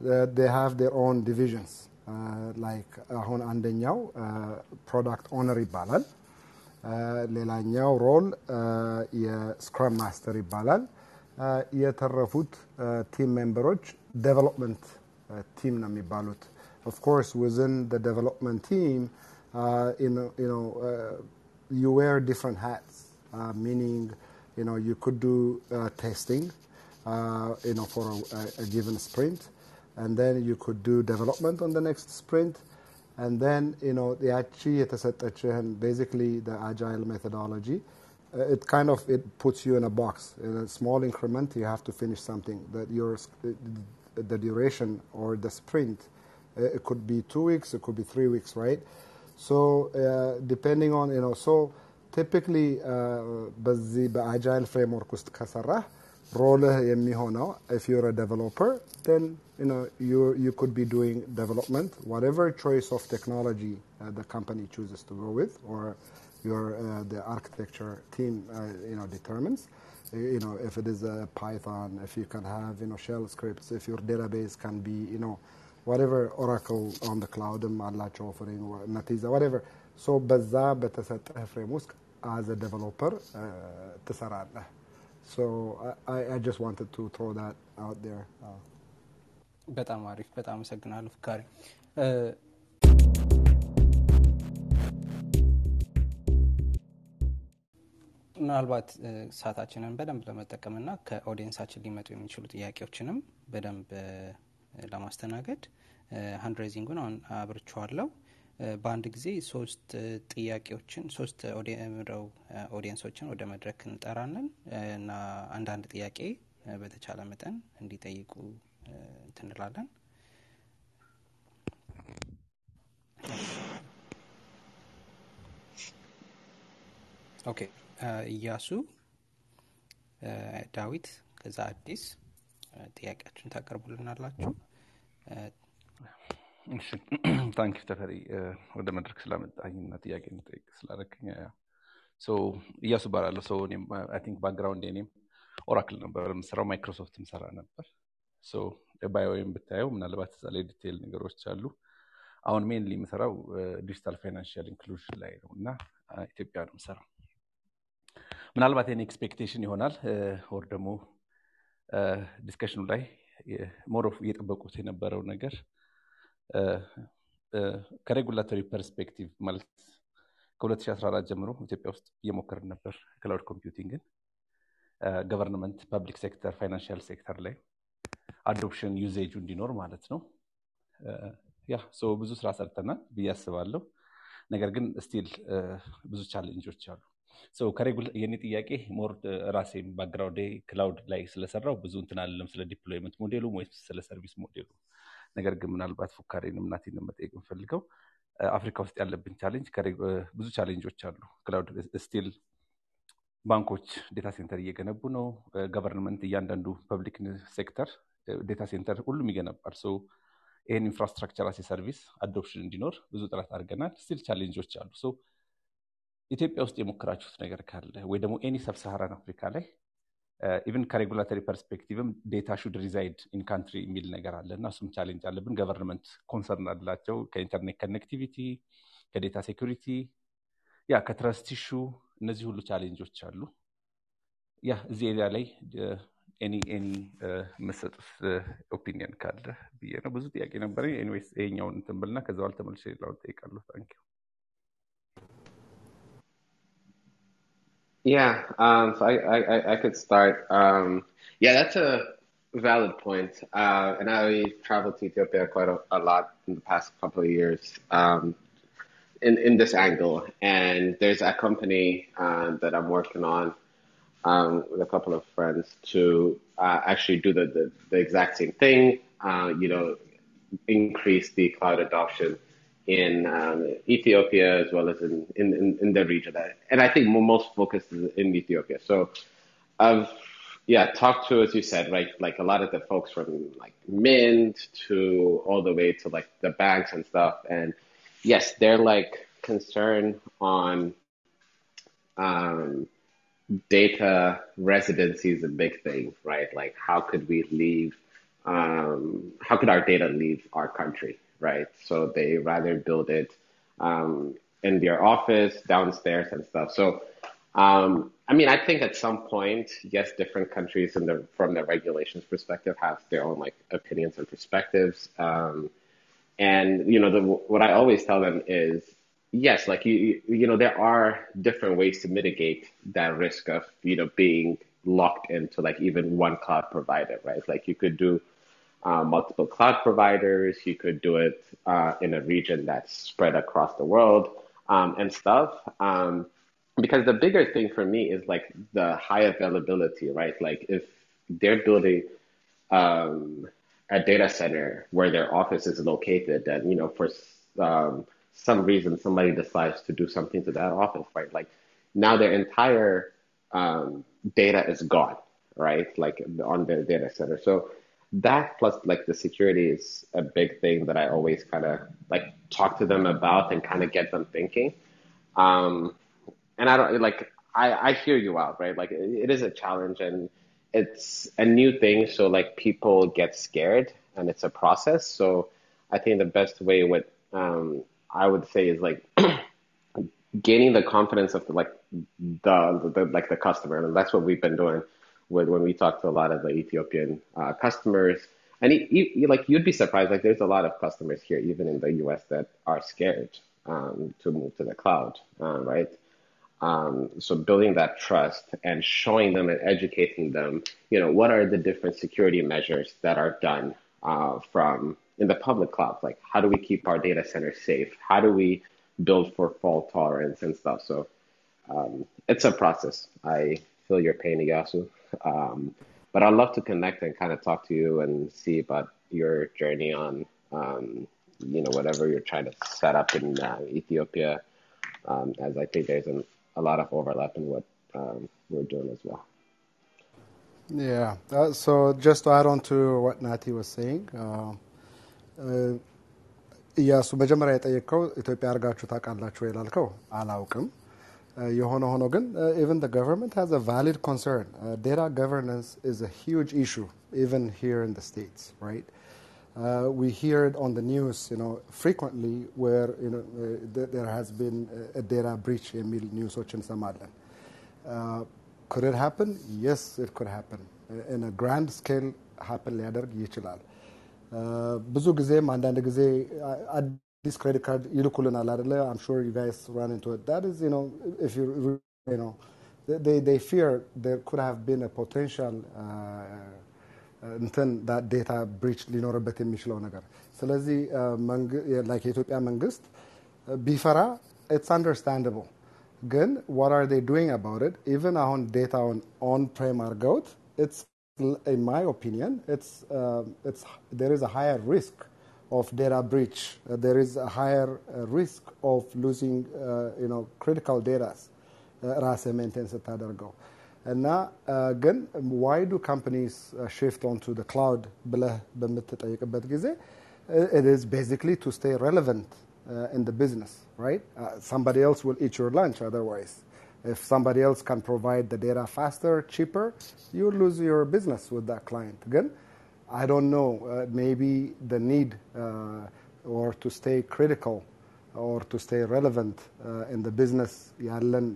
Uh, they have their own divisions. Uh, like አሁን አንደኛው ፕሮዳክት ኦነር ይባላል። ሌላኛው ሮል የስክራም ማስተር ይባላል። የተረፉት ቲም ሜምበሮች ዴቨሎፕመንት ቲም ነው የሚባሉት። ኦፍ ኮርስ ዊዝን ዴቨሎፕመንት ቲም you wear different hats, uh, meaning, you know, you could do uh, testing, uh, you know, for a, a, given sprint, and then you could do development on the next sprint, and then, you know, the achi and basically the agile methodology, it kind of it puts you in a box. In a small increment, you have to finish something. That your the duration or the sprint, it could be two weeks, it could be three weeks, right? So uh, depending on you know so typically በዚህ በአጃይል ፍሬምወርክ ውስጥ ከሰራህ ሮልህ የሚሆነው if you're a developer then you know you you could be doing development whatever choice of technology uh, the company chooses to go with or your uh, the architecture team you know determines you know, if it is a Python, if you can have, you know, shell scripts, if your database can be, you know, whatever Oracle on the cloud, um, Malach offering, or Netezza, whatever. So, Baza Betaset framework as a developer, Tesaradla. Uh, so, I, just wanted to throw that out there. Betamarif, uh, Betam ምናልባት ሰዓታችንን በደንብ ለመጠቀምና ከኦዲየንሳችን ሊመጡ የሚችሉ ጥያቄዎችንም በደንብ ለማስተናገድ ሀንድሬዚንጉን አሁን አብርቸዋለሁ በአንድ ጊዜ ሶስት ጥያቄዎችን ሶስት ኦዲየንሶችን ወደ መድረክ እንጠራለን። እና አንዳንድ ጥያቄ በተቻለ መጠን እንዲጠይቁ እንትንላለን ኦኬ እያሱ ዳዊት ከዛ አዲስ። ጥያቄያችሁን ታቀርቡልናላችሁ። ታንክ ተፈሪ ወደ መድረክ ስላመጣኝና ጥያቄ እንጠይቅ ስላደረክኝ እያሱ ባላለሁ ሰው ቲንክ ባክግራውንድ ኔም ኦራክል ነበር። የምሰራው ማይክሮሶፍት ምሰራ ነበር። ባዮወይም ብታየው ምናልባት እዛ ላይ ዲቴይል ነገሮች አሉ። አሁን ሜንሊ የምሰራው ዲጂታል ፋይናንሽል ኢንክሉዥን ላይ ነው እና ኢትዮጵያ ነው የምሰራው ምናልባት ይህን ኤክስፔክቴሽን ይሆናል ወር ደግሞ ዲስከሽኑ ላይ ሞሮፍ እየጠበቁት የነበረው ነገር ከሬጉላቶሪ ፐርስፔክቲቭ ማለት ከ2014 ጀምሮ ኢትዮጵያ ውስጥ እየሞከርን ነበር ክላውድ ኮምፒውቲንግን ገቨርንመንት ፐብሊክ ሴክተር ፋይናንሽል ሴክተር ላይ አዶፕሽን ዩዜጁ እንዲኖር ማለት ነው። ያ ብዙ ስራ ሰርተናል ብዬ አስባለሁ። ነገር ግን ስቲል ብዙ ቻሌንጆች አሉ የኔ ጥያቄ ሞር ራሴን ባክግራውንዴ ክላውድ ላይ ስለሰራው ብዙ እንትን አለም ስለ ዲፕሎይመንት ሞዴሉ ወይም ስለ ሰርቪስ ሞዴሉ። ነገር ግን ምናልባት ፉካሬንም እናቴን መጠየቅ የምፈልገው አፍሪካ ውስጥ ያለብን ቻሌንጅ ብዙ ቻሌንጆች አሉ። ክላውድ ስቲል ባንኮች ዴታ ሴንተር እየገነቡ ነው። ገቨርንመንት እያንዳንዱ ፐብሊክ ሴክተር ዴታ ሴንተር ሁሉም ይገነባል። ይህን ኢንፍራስትራክቸር አሴ ሰርቪስ አዶፕሽን እንዲኖር ብዙ ጥረት አድርገናል። ስቲል ቻሌንጆች አሉ ኢትዮጵያ ውስጥ የሞከራችሁት ነገር ካለ ወይ ደግሞ ኤኒ ሰብሳሃራን አፍሪካ ላይ ኢቨን ከሬጉላተሪ ፐርስፔክቲቭም ዴታ ሹድ ሪዛይድ ኢን ካንትሪ የሚል ነገር አለ እና እሱም ቻሌንጅ አለብን። ገቨርንመንት ኮንሰርን አላቸው ከኢንተርኔት ከኔክቲቪቲ ከዴታ ሴኩሪቲ ያ ከትረስት ኢሹ እነዚህ ሁሉ ቻሌንጆች አሉ። ያ እዚህ ኤሪያ ላይ ኤኒ ኤኒ መሰጡት ኦፒኒየን ካለ ብዬ ነው። ብዙ ጥያቄ ነበረ ኤኒዌይስ ይሄኛውን እንትን ከዛ በኋላ ተመልሼ ሌላውን ጠይቃለሁ ታንኪዩ Yeah, um, so I, I, I could start. Um, yeah, that's a valid point. Uh, and I traveled to Ethiopia quite a, a lot in the past couple of years um, in, in this angle. And there's a company uh, that I'm working on um, with a couple of friends to uh, actually do the, the, the exact same thing, uh, you know, increase the cloud adoption in um, Ethiopia as well as in, in, in, the region. And I think most focused is in Ethiopia. So I've, yeah, talked to, as you said, right, like a lot of the folks from like Mint to all the way to like the banks and stuff. And yes, they're like concerned on um, data residency is a big thing, right? Like how could we leave, um, how could our data leave our country? Right? So they rather build it um, in their office, downstairs, and stuff. So, um, I mean, I think at some point, yes, different countries the from the regulations perspective have their own like opinions and perspectives. Um, and you know, the, what I always tell them is, yes, like you, you know, there are different ways to mitigate that risk of you know being locked into like even one cloud provider, right? Like you could do uh, multiple cloud providers. You could do it uh, in a region that's spread across the world um, and stuff. Um, because the bigger thing for me is like the high availability, right? Like if they're building um, a data center where their office is located, and you know for um, some reason somebody decides to do something to that office, right? Like now their entire um, data is gone, right? Like on their data center. So that plus like the security is a big thing that I always kind of like talk to them about and kind of get them thinking. Um, and I don't like I I hear you out, right? Like it, it is a challenge and it's a new thing, so like people get scared and it's a process. So I think the best way what um, I would say is like gaining the confidence of the, like the, the like the customer, and that's what we've been doing when we talk to a lot of the Ethiopian uh, customers. And you, you, like you'd be surprised, like there's a lot of customers here, even in the U.S., that are scared um, to move to the cloud, uh, right? Um, so building that trust and showing them and educating them, you know, what are the different security measures that are done uh, from in the public cloud? Like, how do we keep our data centers safe? How do we build for fault tolerance and stuff? So um, it's a process. I feel your pain, Iyasu. Um, but I'd love to connect and kind of talk to you and see about your journey on, um, you know, whatever you're trying to set up in uh, Ethiopia, um, as I think there's an, a lot of overlap in what um, we're doing as well. Yeah. Uh, so just to add on to what Nati was saying, እያሱ መጀመሪያ የጠየቀው ኢትዮጵያ አድርጋችሁ ታውቃላችሁ የላልከው አላውቅም። የሆነ ሆኖ ግን ኢቨን the government has a valid concern. Uh, data governance is a huge issue even here in the states, right? Uh, we hear it on the news, you know, frequently where you know uh, th- there has been a, a data breach የሚል ኒውሶችን እንሰማለን። Uh, could it happen? Yes, it could happen. Uh, in a grand scale happen ሊያደርግ ይችላል። Uh, ብዙ ጊዜም አንዳንድ ጊዜ አ- አዲስ ክሬዲት ካርድ ይልኩልናል አይደለ? I'm sure you guys run into it. That is, you know, if you you know, they they fear there could have been a potential uh, እንትን that data breach ሊኖርበት የሚችለው ነገር ስለዚህ ላይክ የኢትዮጵያ መንግስት ቢፈራ it's understandable ግን what are they doing about it even አሁን ዴታውን ኦን ፕሬም አድርገውት it's in my opinion it's uh, it's there is a higher risk of data breach uh, there is a higher uh, risk of losing uh, you know critical data ራስህ ሜንቴን ስታደርገው እና ግን ዋይ ዱ ካምፓኒስ ሽፍት ኦን ቱ ክላውድ ብለህ በምትጠይቅበት ጊዜ it is basically to stay relevant uh, in the business, right? Uh, somebody else will eat your lunch otherwise. If somebody else can provide the data faster, cheaper, you lose your business with that client. Again, I don't know, uh, maybe the need uh, or to stay critical or to stay relevant uh, in the business ያለን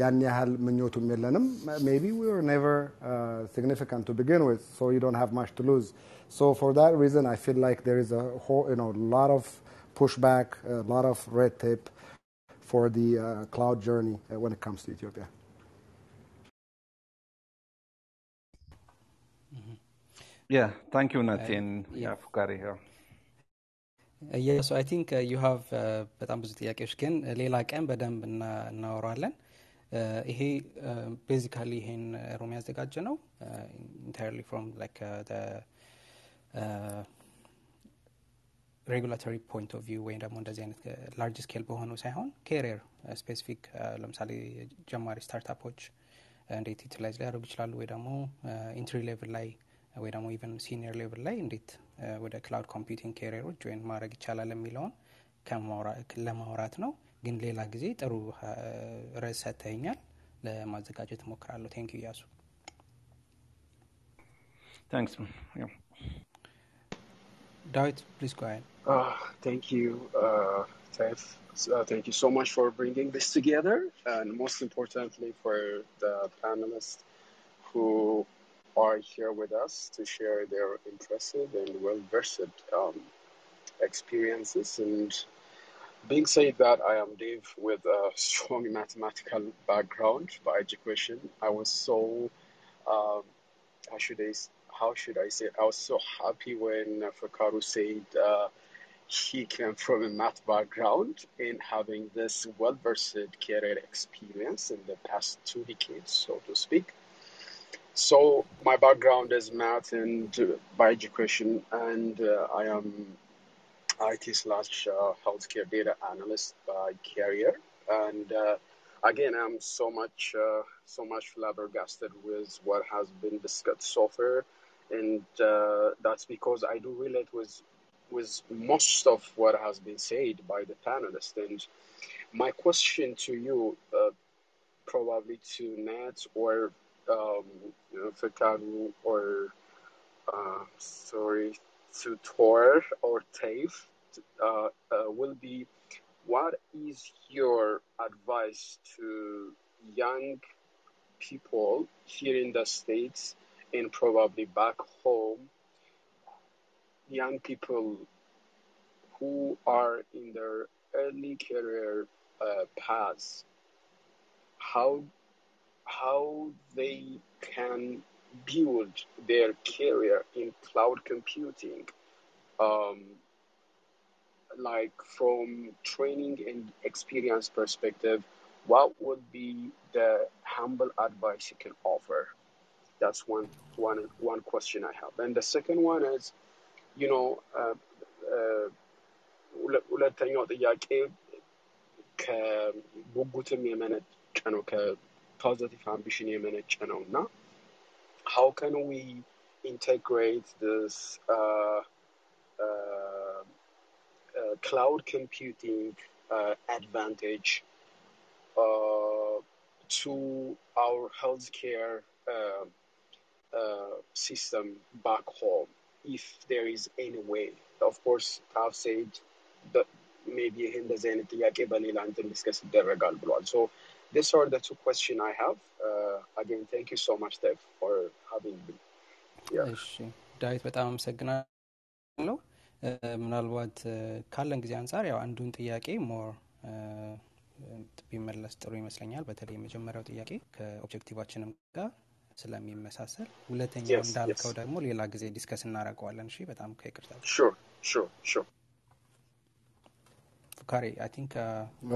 ያን ያህል ምኞቱም የለንም maybe we were never uh, significant to begin with so you don't have much to lose so for that reason I feel like there is a whole you know lot of pushback a lot of red tape for the uh, cloud journey uh, when it comes to Ethiopia Yeah, thank you, Natin. yeah. yeah, Fukari here. የሱ አይ ቲንክ ዩ ሃቭ በጣም ብዙ ጥያቄዎች ግን ሌላ ቀን በደንብ እና- እናወራለን። Uh, ይሄ ቤዚካሊ ይሄን ሮም ያዘጋጀ ነው ኢንታይርሊ ፍሮም ላይክ ሬጉላቶሪ ፖይንት ኦፍ ቪው ወይም ደግሞ እንደዚህ አይነት ላርጅ ስኬል በሆኑ ሳይሆን ኬሪየር ስፔሲፊክ ለምሳሌ ጀማሪ ስታርታፖች እንዴት ዩቲላይዝ ሊያደርጉ ይችላሉ ወይ ደግሞ ኢንትሪ ሌቭል ላይ ወይ ደግሞ ኢቨን ሲኒየር ሌቭል ላይ እንዴት ወደ ክላውድ ኮምፒውቲንግ ኬሪየሮች ወይም ማድረግ ይቻላል የሚለውን ለማውራት ነው። ግን ሌላ ጊዜ ጥሩ ርዕስ ሰጥተኸኛል፣ ለማዘጋጀት እሞክራለሁ። ቴንክ ዩ እያሱ።. Yeah. ዳዊት ፕሊዝ ጎ አሄድ thank you, uh, Tef. Uh, thank you so much for bringing this together, and most importantly for the panelists who are here with us to share their impressive and well-versed um, experiences. And being said that, I am Dave with a strong mathematical background by education. I was so um, how should I how should I say? I was so happy when Fakaru said uh, he came from a math background in having this well-versed career experience in the past two decades, so to speak. So my background is math and uh, by education, and uh, I am IT slash uh, healthcare data analyst by career. And uh, again, I'm so much uh, so much flabbergasted with what has been discussed so far, and uh, that's because I do relate with with most of what has been said by the panelists. And my question to you, probably to Nat or um, you know, Fekaru or uh, sorry, to Tor or Taif, uh, uh, will be what is your advice to young people here in the States and probably back home, young people who are in their early career uh, paths, how how they can build their career in cloud computing, um, like from training and experience perspective, what would be the humble advice you can offer? That's one one one question I have. And the second one is, you know, uh, uh, ሁለ- ሁለተኛው ጥያቄ ከጉጉትም የመነጨ ነው ከፖዚቲቭ አምቢሽን የመነጨ ነው እና how can we integrate this uh, uh, uh, cloud computing uh, advantage uh, to our healthcare uh, uh, system back home if there is any way of course I've said that maybe ይህ እንደዚህ አይነት ጥያቄ በሌላ እንትን ዲስከስ ይደረጋል ብሏል so these are the two questions I have. Again thank you so much Dev for having me yeah እሺ ዳዊት በጣም አመሰግናለሁ። ምናልባት ካለን ጊዜ አንጻር ያው አንዱን ጥያቄ ሞር ቢመለስ ጥሩ ይመስለኛል። በተለይ የመጀመሪያው ጥያቄ ከኦብጀክቲቫችንም ጋር ስለሚመሳሰል ሁለተኛው እንዳልከው ደግሞ ሌላ ጊዜ ዲስከስ እናደርገዋለን። እሺ በጣም ከይቅርታ ጋር sure sure sure ፉካሬ አይ ቲንክ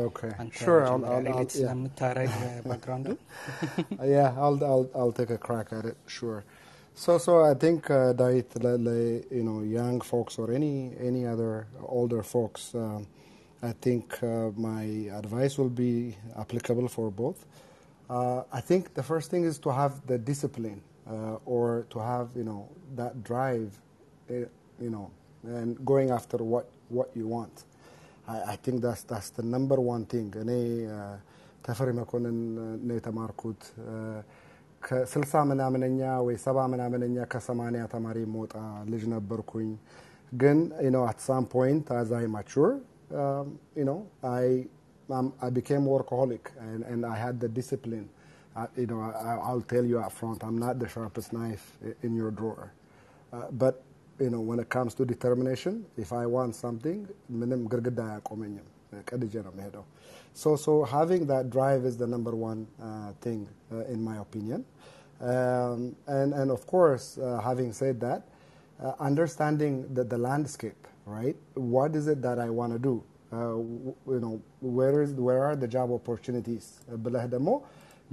Okay, አንተ sure. I'll, መጀመሪያ I'll, I'll ሪሌት yeah. ስለምታደረግ ባክግራውንዱ yeah, I'll, I'll, I'll take a crack at it. Sure. So, so I think uh, Dait, le- le- you know, young folks or any any other older folks, um, I think uh, my advice will be applicable for both. Uh, I think the first thing is to have the discipline uh, or to have you know that drive, uh, you know, and going after what what you want. I, I think that's that's the number one thing. እኔ ተፈሪ መኮንን ነው የተማርኩት ከስልሳ ምናምነኛ ወይ ሰባ ምናምነኛ ከሰማኒያ ተማሪ መውጣ ልጅ ነበርኩኝ። ግን you know at some point as I mature, um, you know I um, I became workaholic and, and I had the discipline. I, you know I, I'll tell you up front, I'm not the sharpest knife i- in your drawer. Uh, but you know, when it comes to determination, if I want something, ምንም ግርግዳ አያቆመኝም ቀድጄ ነው የምሄደው። So, so having that drive is the number one uh, thing, uh, in my opinion. Um, and, and of course, uh, having said that, uh, understanding the, the landscape, right? What is it that I want to do? Uh, w- you know, where is where are the job opportunities? Uh, ብለህ ደግሞ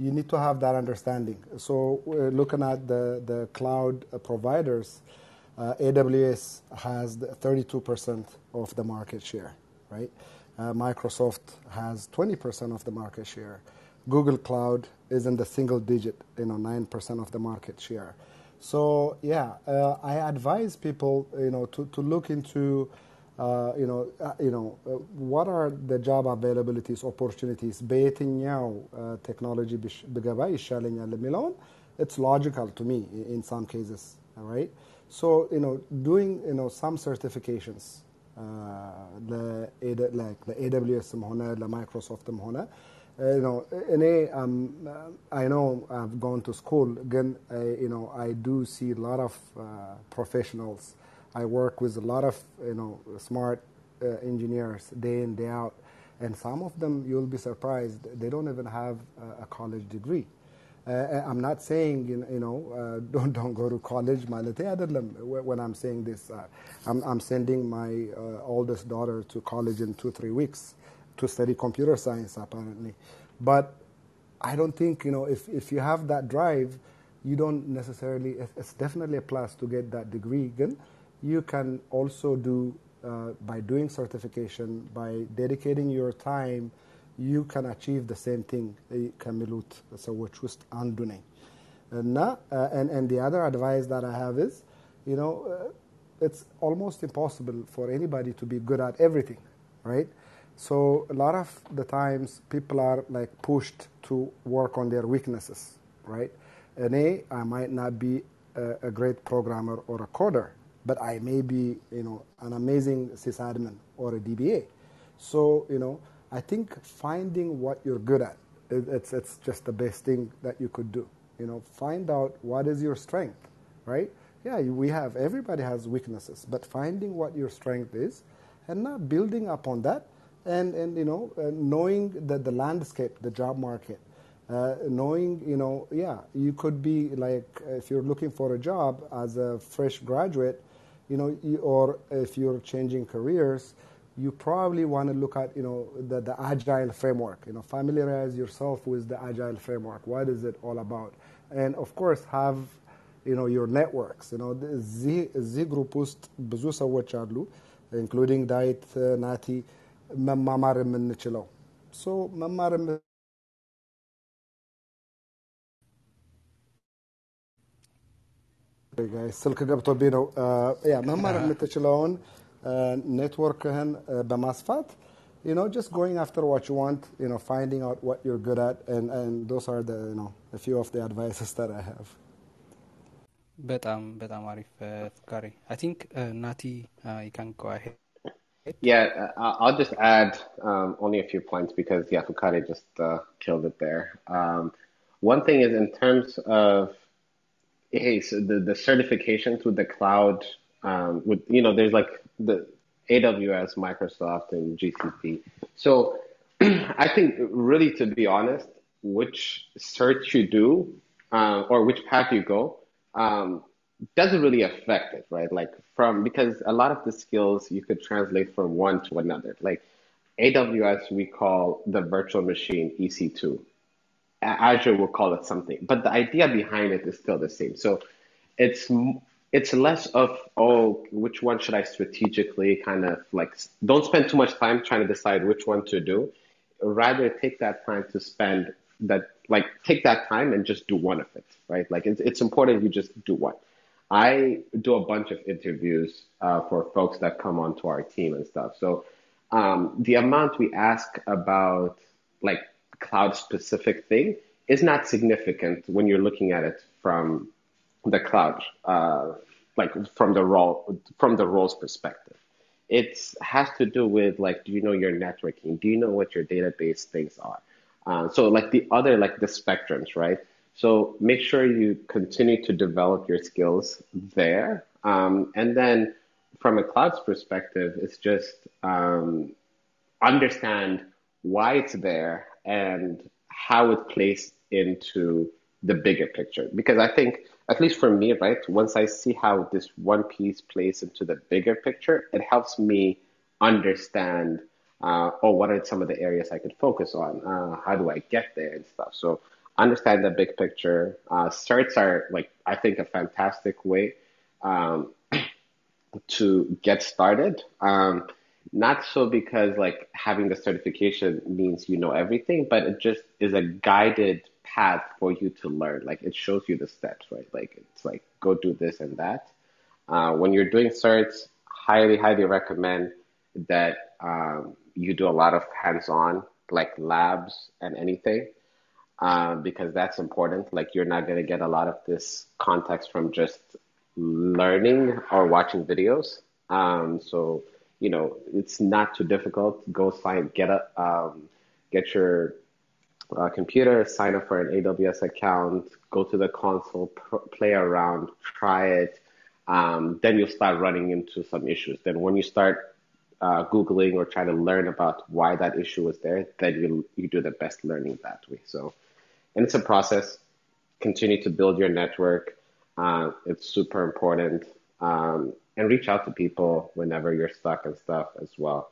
you need to have that understanding. So, we're looking at the the cloud uh, providers. Uh, uh, AWS has 32% of the market share, right? Uh, Microsoft has 20% of the market share. Google Cloud is in the single digit, you know, 9% of the market share. So yeah, uh, I advise people, you know, to, to look into, uh, you know, uh, you know, uh, what are the job availabilities, opportunities. بيتنياو technology بش بقباي شالين الميلون. It's logical to me in some cases, all right? So you know, doing you know some certifications uh, like the AWS هنا the Microsoft هنا uh, you know in a um, I know I've gone to school. Again I, you know I do see a lot of uh, professionals. I work with a lot of you know smart uh, engineers day in day out. And some of them you'll be surprised they don't even have a college degree. I'm not saying you know, you know uh, don't don't go to college ማለት አይደለም when I'm saying this uh, I'm, I'm sending my oldest daughter to college in two three weeks to study computer science apparently but I don't think you know if, if you have that drive you don't necessarily it's definitely a plus to get that degree again you can also do by doing certification by dedicating your time you can achieve the same thing ከሚሉት ሰዎች ውስጥ አንዱ ነኝ እና and, and the other advice that I have is you know uh, it's almost impossible for anybody to be good at everything right so a lot of the times people are like pushed to work on their weaknesses right and a I might not be a, a great programmer or a coder but I may be you know an amazing sysadmin or a DBA so you know I think finding what you're good at, it's, it's just the best thing that you could do. You know, find out what is your strength, right? Yeah, we have, everybody has weaknesses, but finding what your strength is and not building upon that and, and you know, uh, knowing that the landscape, the job market, uh, knowing, you know, yeah, you could be like, if you're looking for a job as a fresh graduate, you know, or if you're changing careers, you probably want to look at you know the, the agile framework you know familiarize yourself with the agile framework what is it all about and of course have you know your networks you know እዚህ ግሩፕ ውስጥ ብዙ ሰዎች አሉ ኢንክሉዲንግ ዳዊት ናቲ መማማር የምንችለው ሶ መማር ስልክ ገብቶብኝ ነው ያ መማር የምትችለውን ኔትወርክህን በማስፋት you know just going after what you want you know finding out what you're good at and and those are the you know a few of the advices that i have በጣም በጣም አሪፍ ፍቃሪ አይ ቲንክ ናቲ you can go ahead Yeah, uh, I'll just add um, only a few points because yeah, Fukari just uh, killed it there. Um, one thing is in terms of hey, so the, the certification through the cloud um, with you know there's like the AWS, Microsoft, and GCP. So I think really to be honest, which search you do uh, or which path you go um, doesn't really affect it, right? Like from because a lot of the skills you could translate from one to another. Like AWS, we call the virtual machine EC2. Azure will call it something, but the idea behind it is still the same. So it's it's less of oh which one should i strategically kind of like don't spend too much time trying to decide which one to do. Rather take that time to spend that like take that time and just do one of it right? Like it's, it's important you just do one. I do a bunch of interviews uh, for folks that come onto our team and stuff. So um, the amount we ask about like cloud specific thing is not significant when you're looking at it from the cloud, uh, like from the role from the roles perspective. It has to do with like, do you know your networking? Do you know what your database things are? Uh, so like the other like the spectrums, right? So make sure you continue to develop your skills there, um, and then from a cloud's perspective, it's just um, understand why it's there and how it plays into the bigger picture. Because I think at least for me, right, once I see how this one piece plays into the bigger picture, it helps me understand, uh, oh, what are some of the areas I could focus on? Uh, how do I get there and stuff? So understand the big picture. Uh, certs are like, I think a fantastic way, um, to get started. Um, not so because like having the certification means you know everything, but it just is a guided path for you to learn. Like it shows you the steps, right? Like it's like go do this and that. Uh, when you're doing certs, highly, highly recommend that um, you do a lot of hands-on, like labs and anything, uh, because that's important. Like you're not gonna get a lot of this context from just learning or watching videos. Um, so you know, it's not too difficult. Go sign, get a, um, get your uh, computer, sign up for an AWS account, go to the console, pr- play around, try it. Um, then you'll start running into some issues. Then when you start uh, googling or trying to learn about why that issue was there, then you you do the best learning that way. So, and it's a process. Continue to build your network. Uh, it's super important. Um, and reach out to people whenever you're stuck and stuff as well.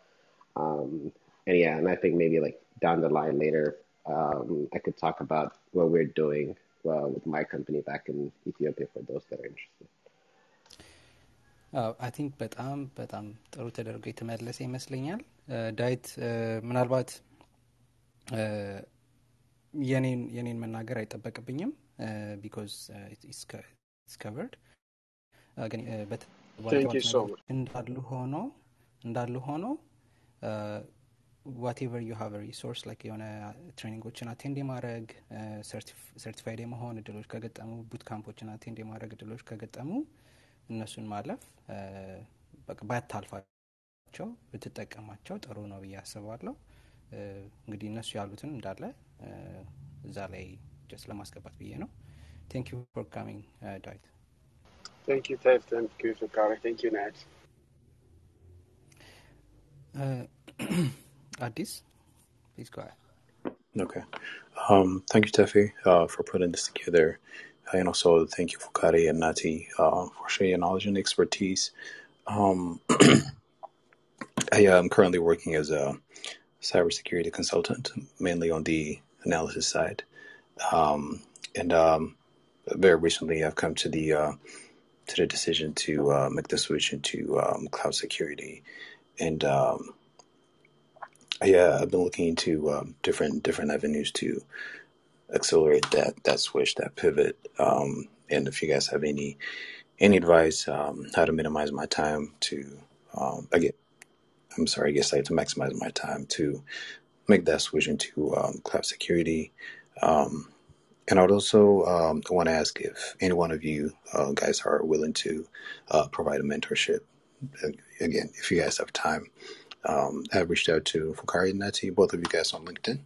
Um, and yeah, and I think maybe like down the line later, um, I could talk about what we're doing well with my company back in Ethiopia for those that are interested. አይ ቲንክ በጣም በጣም ጥሩ ተደርጎ የተመለሰ ይመስለኛል። ዳዊት ምናልባት የኔን የኔን መናገር አይጠበቅብኝም ቢኮዝ ኢትስ ከቨርድ ግን Thank you so much. እንዳሉ ሆኖ እንዳሉ ሆኖ ዋቴቨር ዩ ሃቭ ሪሶርስ ላይክ የሆነ ትሬኒንጎችን አቴንድ የማድረግ ሰርቲፋይድ የመሆን እድሎች ከገጠሙ ቡት ካምፖችን አቴንድ የማድረግ እድሎች ከገጠሙ እነሱን ማለፍ ባታልፋቸው ብትጠቀማቸው ጥሩ ነው ብዬ አስባለሁ። እንግዲህ እነሱ ያሉትን እንዳለ እዛ ላይ ጀስ ለማስገባት ብዬ ነው። ቴንክ ዩ ፎር ካሚንግ ዳዊት። Ted. Thank you, Fakari. Thank you, Uh, Addis, please go ahead. Okay. Um, thank you, Tefi, uh, for putting this together. And also, thank you, Fukari and Nati, uh, for sharing your knowledge and expertise. Um, I uh, am currently working as a cybersecurity consultant, mainly on the analysis side. Um, and um, very recently, I've come to the uh, to the decision to uh, make the switch into um, cloud security, and um, yeah, I've been looking into um, different different avenues to accelerate that that switch, that pivot. Um, and if you guys have any any advice, um, how to minimize my time to, um, I get, I'm sorry, I guess like to maximize my time to make that switch into um, cloud security. Um, and I would also um, want to ask if any one of you uh, guys are willing to uh, provide a mentorship. Again, if you guys have time, um, I've reached out to Fukari and Nati, both of you guys on LinkedIn.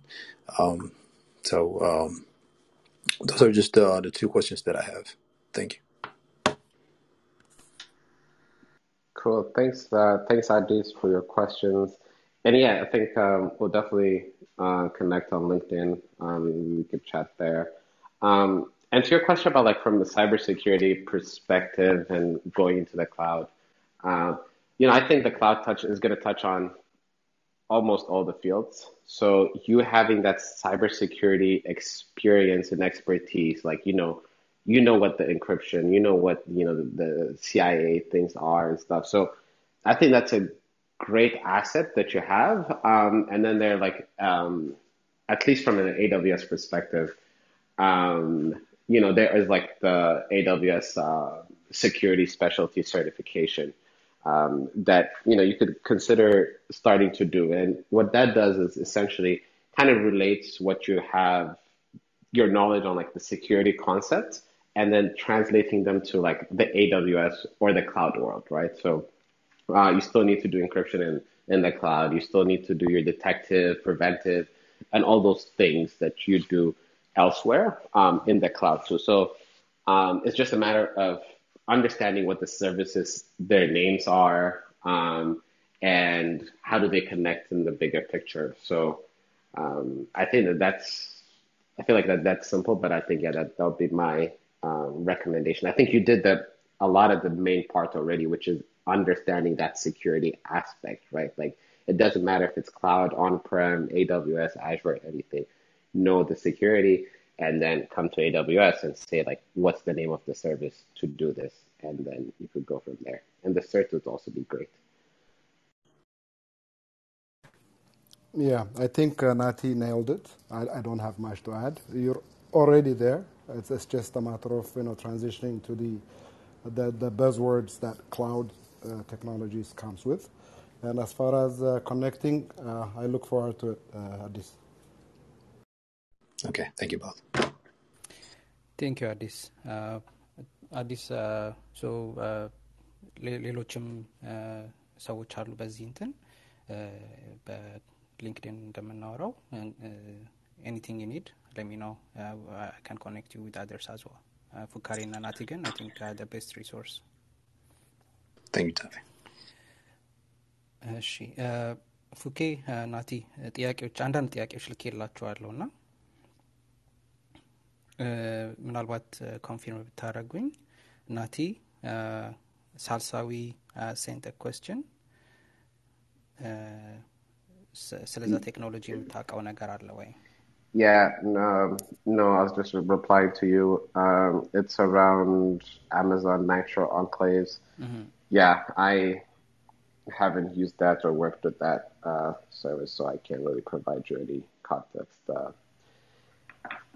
Um, so um, those are just uh, the two questions that I have. Thank you. Cool. Thanks, uh, thanks, Adis, for your questions. And yeah, I think um, we'll definitely uh, connect on LinkedIn. Um, we could chat there. Um, and to your question about like from the cybersecurity perspective and going into the cloud, uh, you know, I think the cloud touch is going to touch on almost all the fields. So you having that cybersecurity experience and expertise, like you know, you know what the encryption, you know what you know the, the CIA things are and stuff. So I think that's a great asset that you have. Um, and then they're like, um, at least from an AWS perspective, um, you know, there is like the AWS uh, security specialty certification um, that you know you could consider starting to do. And what that does is essentially kind of relates what you have your knowledge on like the security concepts and then translating them to like the AWS or the cloud world, right? So uh, you still need to do encryption in, in the cloud. You still need to do your detective, preventive, and all those things that you do elsewhere um, in the cloud too. So um, it's just a matter of understanding what the services, their names are, um, and how do they connect in the bigger picture. So um, I think that that's, I feel like that that's simple, but I think yeah, that that'll be my um, recommendation. I think you did the a lot of the main part already, which is understanding that security aspect, right? Like it doesn't matter if it's cloud, on-prem, AWS, Azure, anything. Know the security and then come to AWS and say like, what's the name of the service to do this? And then you could go from there. And the cert would also be great. Yeah, I think uh, Nati nailed it. I, I don't have much to add. You're already there. It's, it's just a matter of you know transitioning to the the, the buzzwords that cloud uh, technologies comes with. And as far as uh, connecting, uh, I look forward to it, uh. Okay, thank you both. ቴንክ ዩ አዲስ አዲስ ሌሎችም ሰዎች አሉ በዚህ እንትን በሊንክድን እንደምናወራው ኤኒቲንግ ኒድ ለሚ ነው ካን ኮኔክት ዩ ዊት አደርስ አዝ ዌል ፉካሪ እና ናቲ ግን አይ ቲንክ ቤስት ሪሶርስ Thank you, Tavi. እሺ ፉኬ ናቲ ጥያቄዎች አንዳንድ ጥያቄዎች ልክ የላችኋለሁ እና ምናልባት ኮንፊርም ብታደረጉኝ ናቲ ሳልሳዊ ሴንት ኮስችን ስለዛ ቴክኖሎጂ የምታውቀው ነገር አለ ወይ Yeah, no, no, I was just replying to you. Um, it's around Amazon Nitro Enclaves. Yeah, I haven't used that or worked with that uh, service, so I can't really provide you any context. Uh,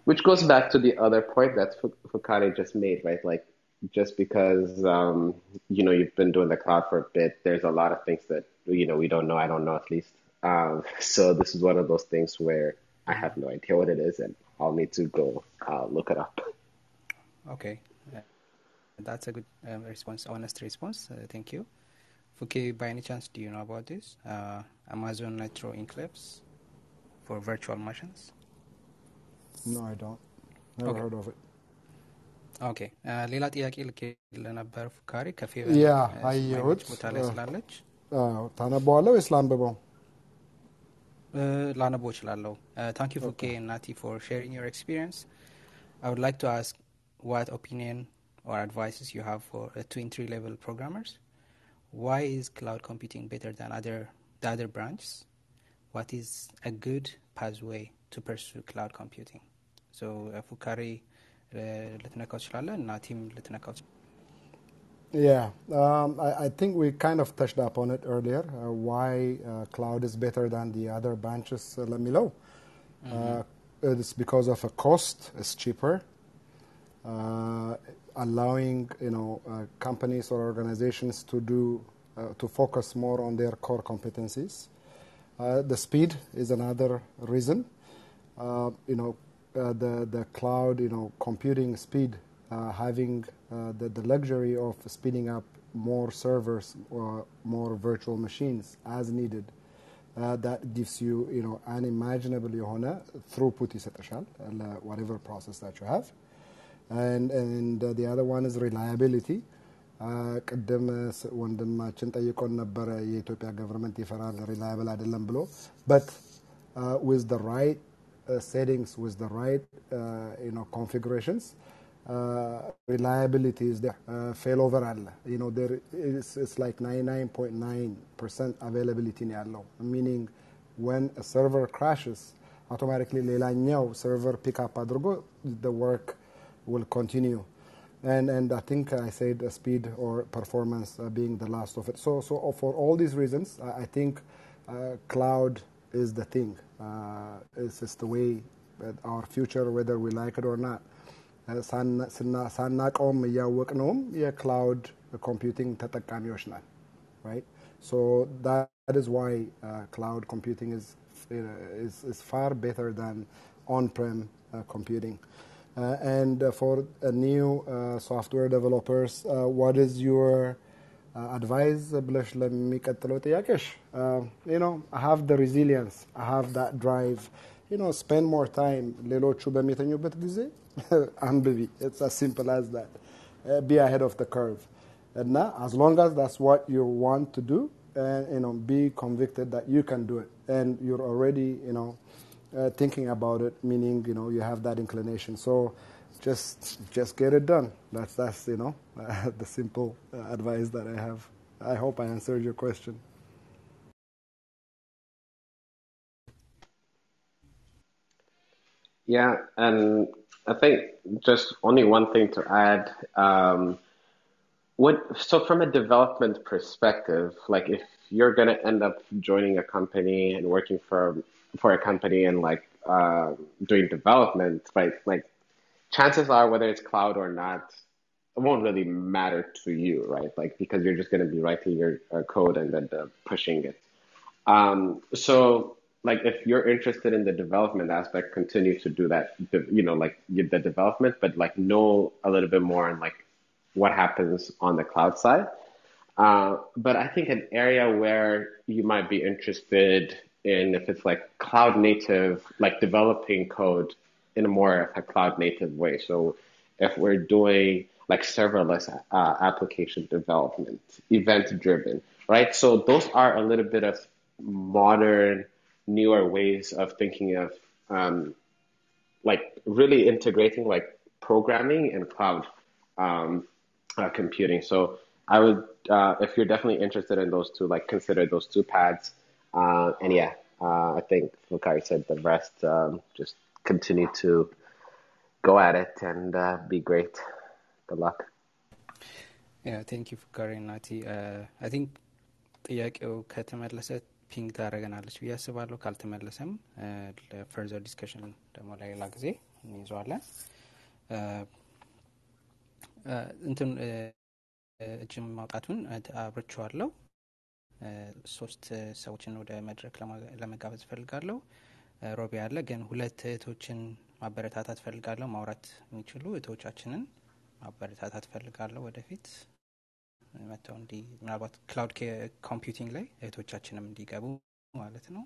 which goes back to the other point that Fu- just made, right? Like, just because um, you know you've been doing the cloud for a bit, there's a lot of things that you know we don't know. I don't know at least. Um, so this is one of those things where I have no idea what it is, and I'll need to go uh, look it up. Okay, that's a good um, response, honest response. Uh, thank you. Fuke, by any chance, do you know about this? Uh, Amazon Nitro Enclaves for virtual machines? No, I don't. Never Okay. heard of it. ኦኬ ሌላ ጥያቄ ልክ ለነበር ፉካሪ ከፌ ያ አየሁት። ቦታ ላይ ስላለች አዎ፣ ታነበዋለህ ወይስ ላንብበው? ላነበው እችላለሁ ታንክ ዩ ፉኬ ናቲ ፎር ሼሪንግ ዮር ኤክስፒሪየንስ I would like to ask what opinion or advices you have for uh, to entry level programmers. Why is cloud computing better than other the other branches? What is a good pathway to pursue cloud computing? So uh, ፉካሪ uh, ልትነካው ትችላለህ እና ቲም ልትነካው ትችላለህ። Yeah, um, I, I think we kind of touched upon it earlier. Uh, why uh, cloud is better than the other branches? Uh, let me know. Uh, it's because of a cost; it's cheaper, uh, allowing you know uh, companies or organizations to do uh, to focus more on their core competencies. Uh, the speed is another reason. Uh, you know, uh, the the cloud, you know, computing speed, uh, having uh, the the luxury of speeding up more servers or more virtual machines as needed. Uh, that gives you, you know, unimaginable የሆነ throughput ይሰጥሻል ለ- whatever process that you have. And, and uh, the other one is reliability. Uh, ቅድም ስ- ወንድማችን ጠይቆን ነበረ የኢትዮጵያ ገቨርንመንት ይፈራል ሪላያብል አይደለም ብሎ but uh, with the right uh, uh, settings with the right uh, you know configurations uh, reliability is there. Uh, failover you know there is it's like 99.9% availability نعلو meaning when a server crashes automatically ليلانيو server pick up أدرجو the work will continue and and I think I said speed or performance uh, being the last of it so so for all these reasons I, think uh, cloud is the thing. Uh, it's just the way that our future, whether we like it or not. Uh, ሳና- ስና- ሳናቀውም እያወቅነውም የክላውድ ኮምፒውቲንግ ተጠቃሚዎች ነን right? So that is why uh, cloud computing is, uh, is is far better than on-prem uh, computing. Uh, and uh, for uh, new uh, software developers, uh, what is your uh, advice ብለሽ ለሚቀጥለው ጥያቄሽ uh, you know I have the resilience I have that drive you know spend more time ሌሎቹ በሚተኙበት ጊዜ አንብቢ it's as simple as that uh, be ahead of the curve and now, as long as that's what you want to do, and you know, be convicted that you can do it, and you're already, you know, uh, thinking about it, meaning you know you have that inclination. So, just just get it done. That's that's you know the simple uh, advice that I have. I hope I answered your question. Yeah, and I think just only one thing to add. Um, what so from a development perspective, like if you're gonna end up joining a company and working for for a company and like uh, doing development, right? Like chances are, whether it's cloud or not, it won't really matter to you, right? Like because you're just gonna be writing your uh, code and then uh, pushing it. Um, so like if you're interested in the development aspect, continue to do that, you know, like the development, but like know a little bit more on like what happens on the cloud side. Uh, but I think an area where you might be interested in if it's like cloud native, like developing code in a more a cloud native way. So if we're doing like serverless uh, application development, event driven, right? So those are a little bit of modern, newer ways of thinking of um, like really integrating like programming and cloud um, uh, computing. So I would, uh, if you're definitely interested in those two, like consider those two pads. Uh, and yeah, uh, I think Fukari said the rest. Um, just continue to go at it and uh, be great. Good luck. ያ ቴንክ ዩ ፍካሪ ናቲ አይ ቲንክ ጥያቄው ከተመለሰ ፒንግ ታደረገናለች ብዬ አስባለሁ። ካልተመለሰም ለፈርዘር ዲስከሽን ደግሞ ለሌላ ጊዜ እንይዘዋለን። እንትን እጅም ማውጣቱን አብርቼዋለሁ። ሶስት ሰዎችን ወደ መድረክ ለመጋበዝ እፈልጋለሁ። ሮቢ አለ፣ ግን ሁለት እህቶችን ማበረታታት ፈልጋለሁ። ማውራት የሚችሉ እህቶቻችንን ማበረታታት ፈልጋለሁ። ወደፊት መጥተው እንዲ ምናልባት ክላውድ ኮምፒውቲንግ ላይ እህቶቻችንም እንዲገቡ ማለት ነው።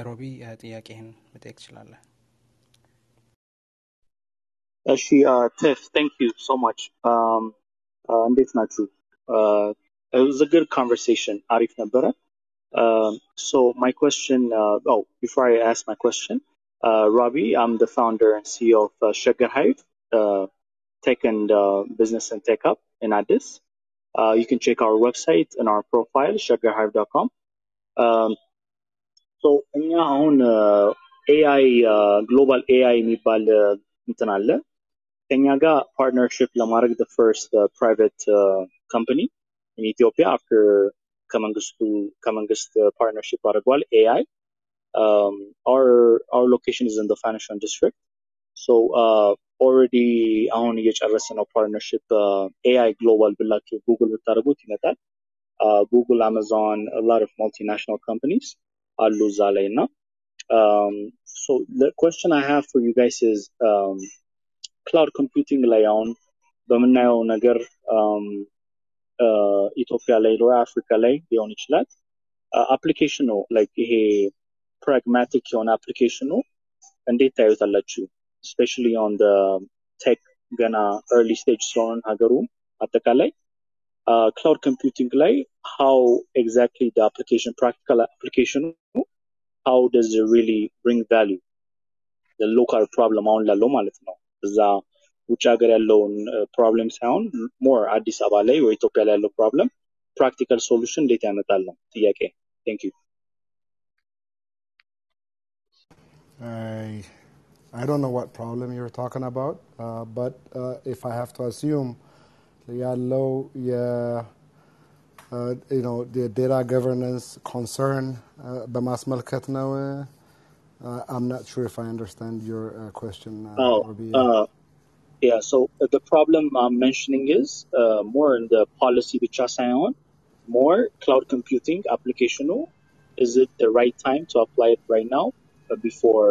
ሮቢ ጥያቄህን መጠየቅ ትችላለህ። እሺ ቴፍ ቴንክ ዩ ሶ ማች እንዴት ናችሁ? was a good conversation. አሪፍ ነበረ። Um, so my question, uh, oh, before I ask my question, uh, Robbie, I'm the founder and CEO of uh, Sugar Hive, uh, Tech and uh, Business and Tech Hub in Addis. Uh, you can check our website and our profile, sugarhive.com. Um, so እኛ አሁን ኤአይ ግሎባል ኤአይ የሚባል እንትን አለ ከኛ ጋር ፓርትነርሽፕ ለማድረግ the first uh, private uh, company in Ethiopia after ከመንግስቱ ከመንግስት ፓርትነርሽፕ አድርጓል ኤአይ um, our our location is in the financial district so uh, already አሁን እየጨረሰ ነው ፓርትነርሽፕ ኤአይ ግሎባል ብላችሁ ጉግል ብታደርጉት ይመጣል ጉግል አማዞን a lot of multinational companies አሉ እዛ ላይ እና um, so the question I have for you guys is um, cloud computing ላይ አሁን በምናየው ነገር um, ኢትዮጵያ ላይ ወይ አፍሪካ ላይ ሊሆን ይችላል. አፕሊኬሽኑ ላይክ ይሄ ፕራግማቲክ የሆነ አፕሊኬሽኑ እንዴት ታዩታላችሁ? ስፔሻሊ ኦን ቴክ ገና ኤርሊ ስቴጅ ስለሆነ ሀገሩ አጠቃላይ ክላውድ ኮምፒውቲንግ ላይ ሃው ኤግዛክትሊ አፕሊኬሽን ፕራክቲካል አፕሊኬሽኑ ሃው ደዝ ሪሊ ብሪንግ ቫሉ ሎካል ፕሮብለም አሁን ላለው ማለት ነው። እዛ ውጭ ሀገር ያለውን ፕሮብለም ሳይሆን ሞር አዲስ አበባ ላይ ወይ ኢትዮጵያ ላይ ያለው ፕሮብለም ፕራክቲካል ሶሉሽን እንዴት ያመጣል ነው ጥያቄ ቴንክ ዩ I, I don't know what problem you're talking about, uh, but uh, if I have to assume ያለው የ- uh, you know, the data governance concern uh, በማስመልከት ነው uh, I'm not sure if I understand your uh, question. Uh, Oh, Robi. uh, yeah. So uh, the problem I'm mentioning is uh, more in the policy ብቻ ሳይሆን more cloud computing application. Is it the right time to apply it right now uh, before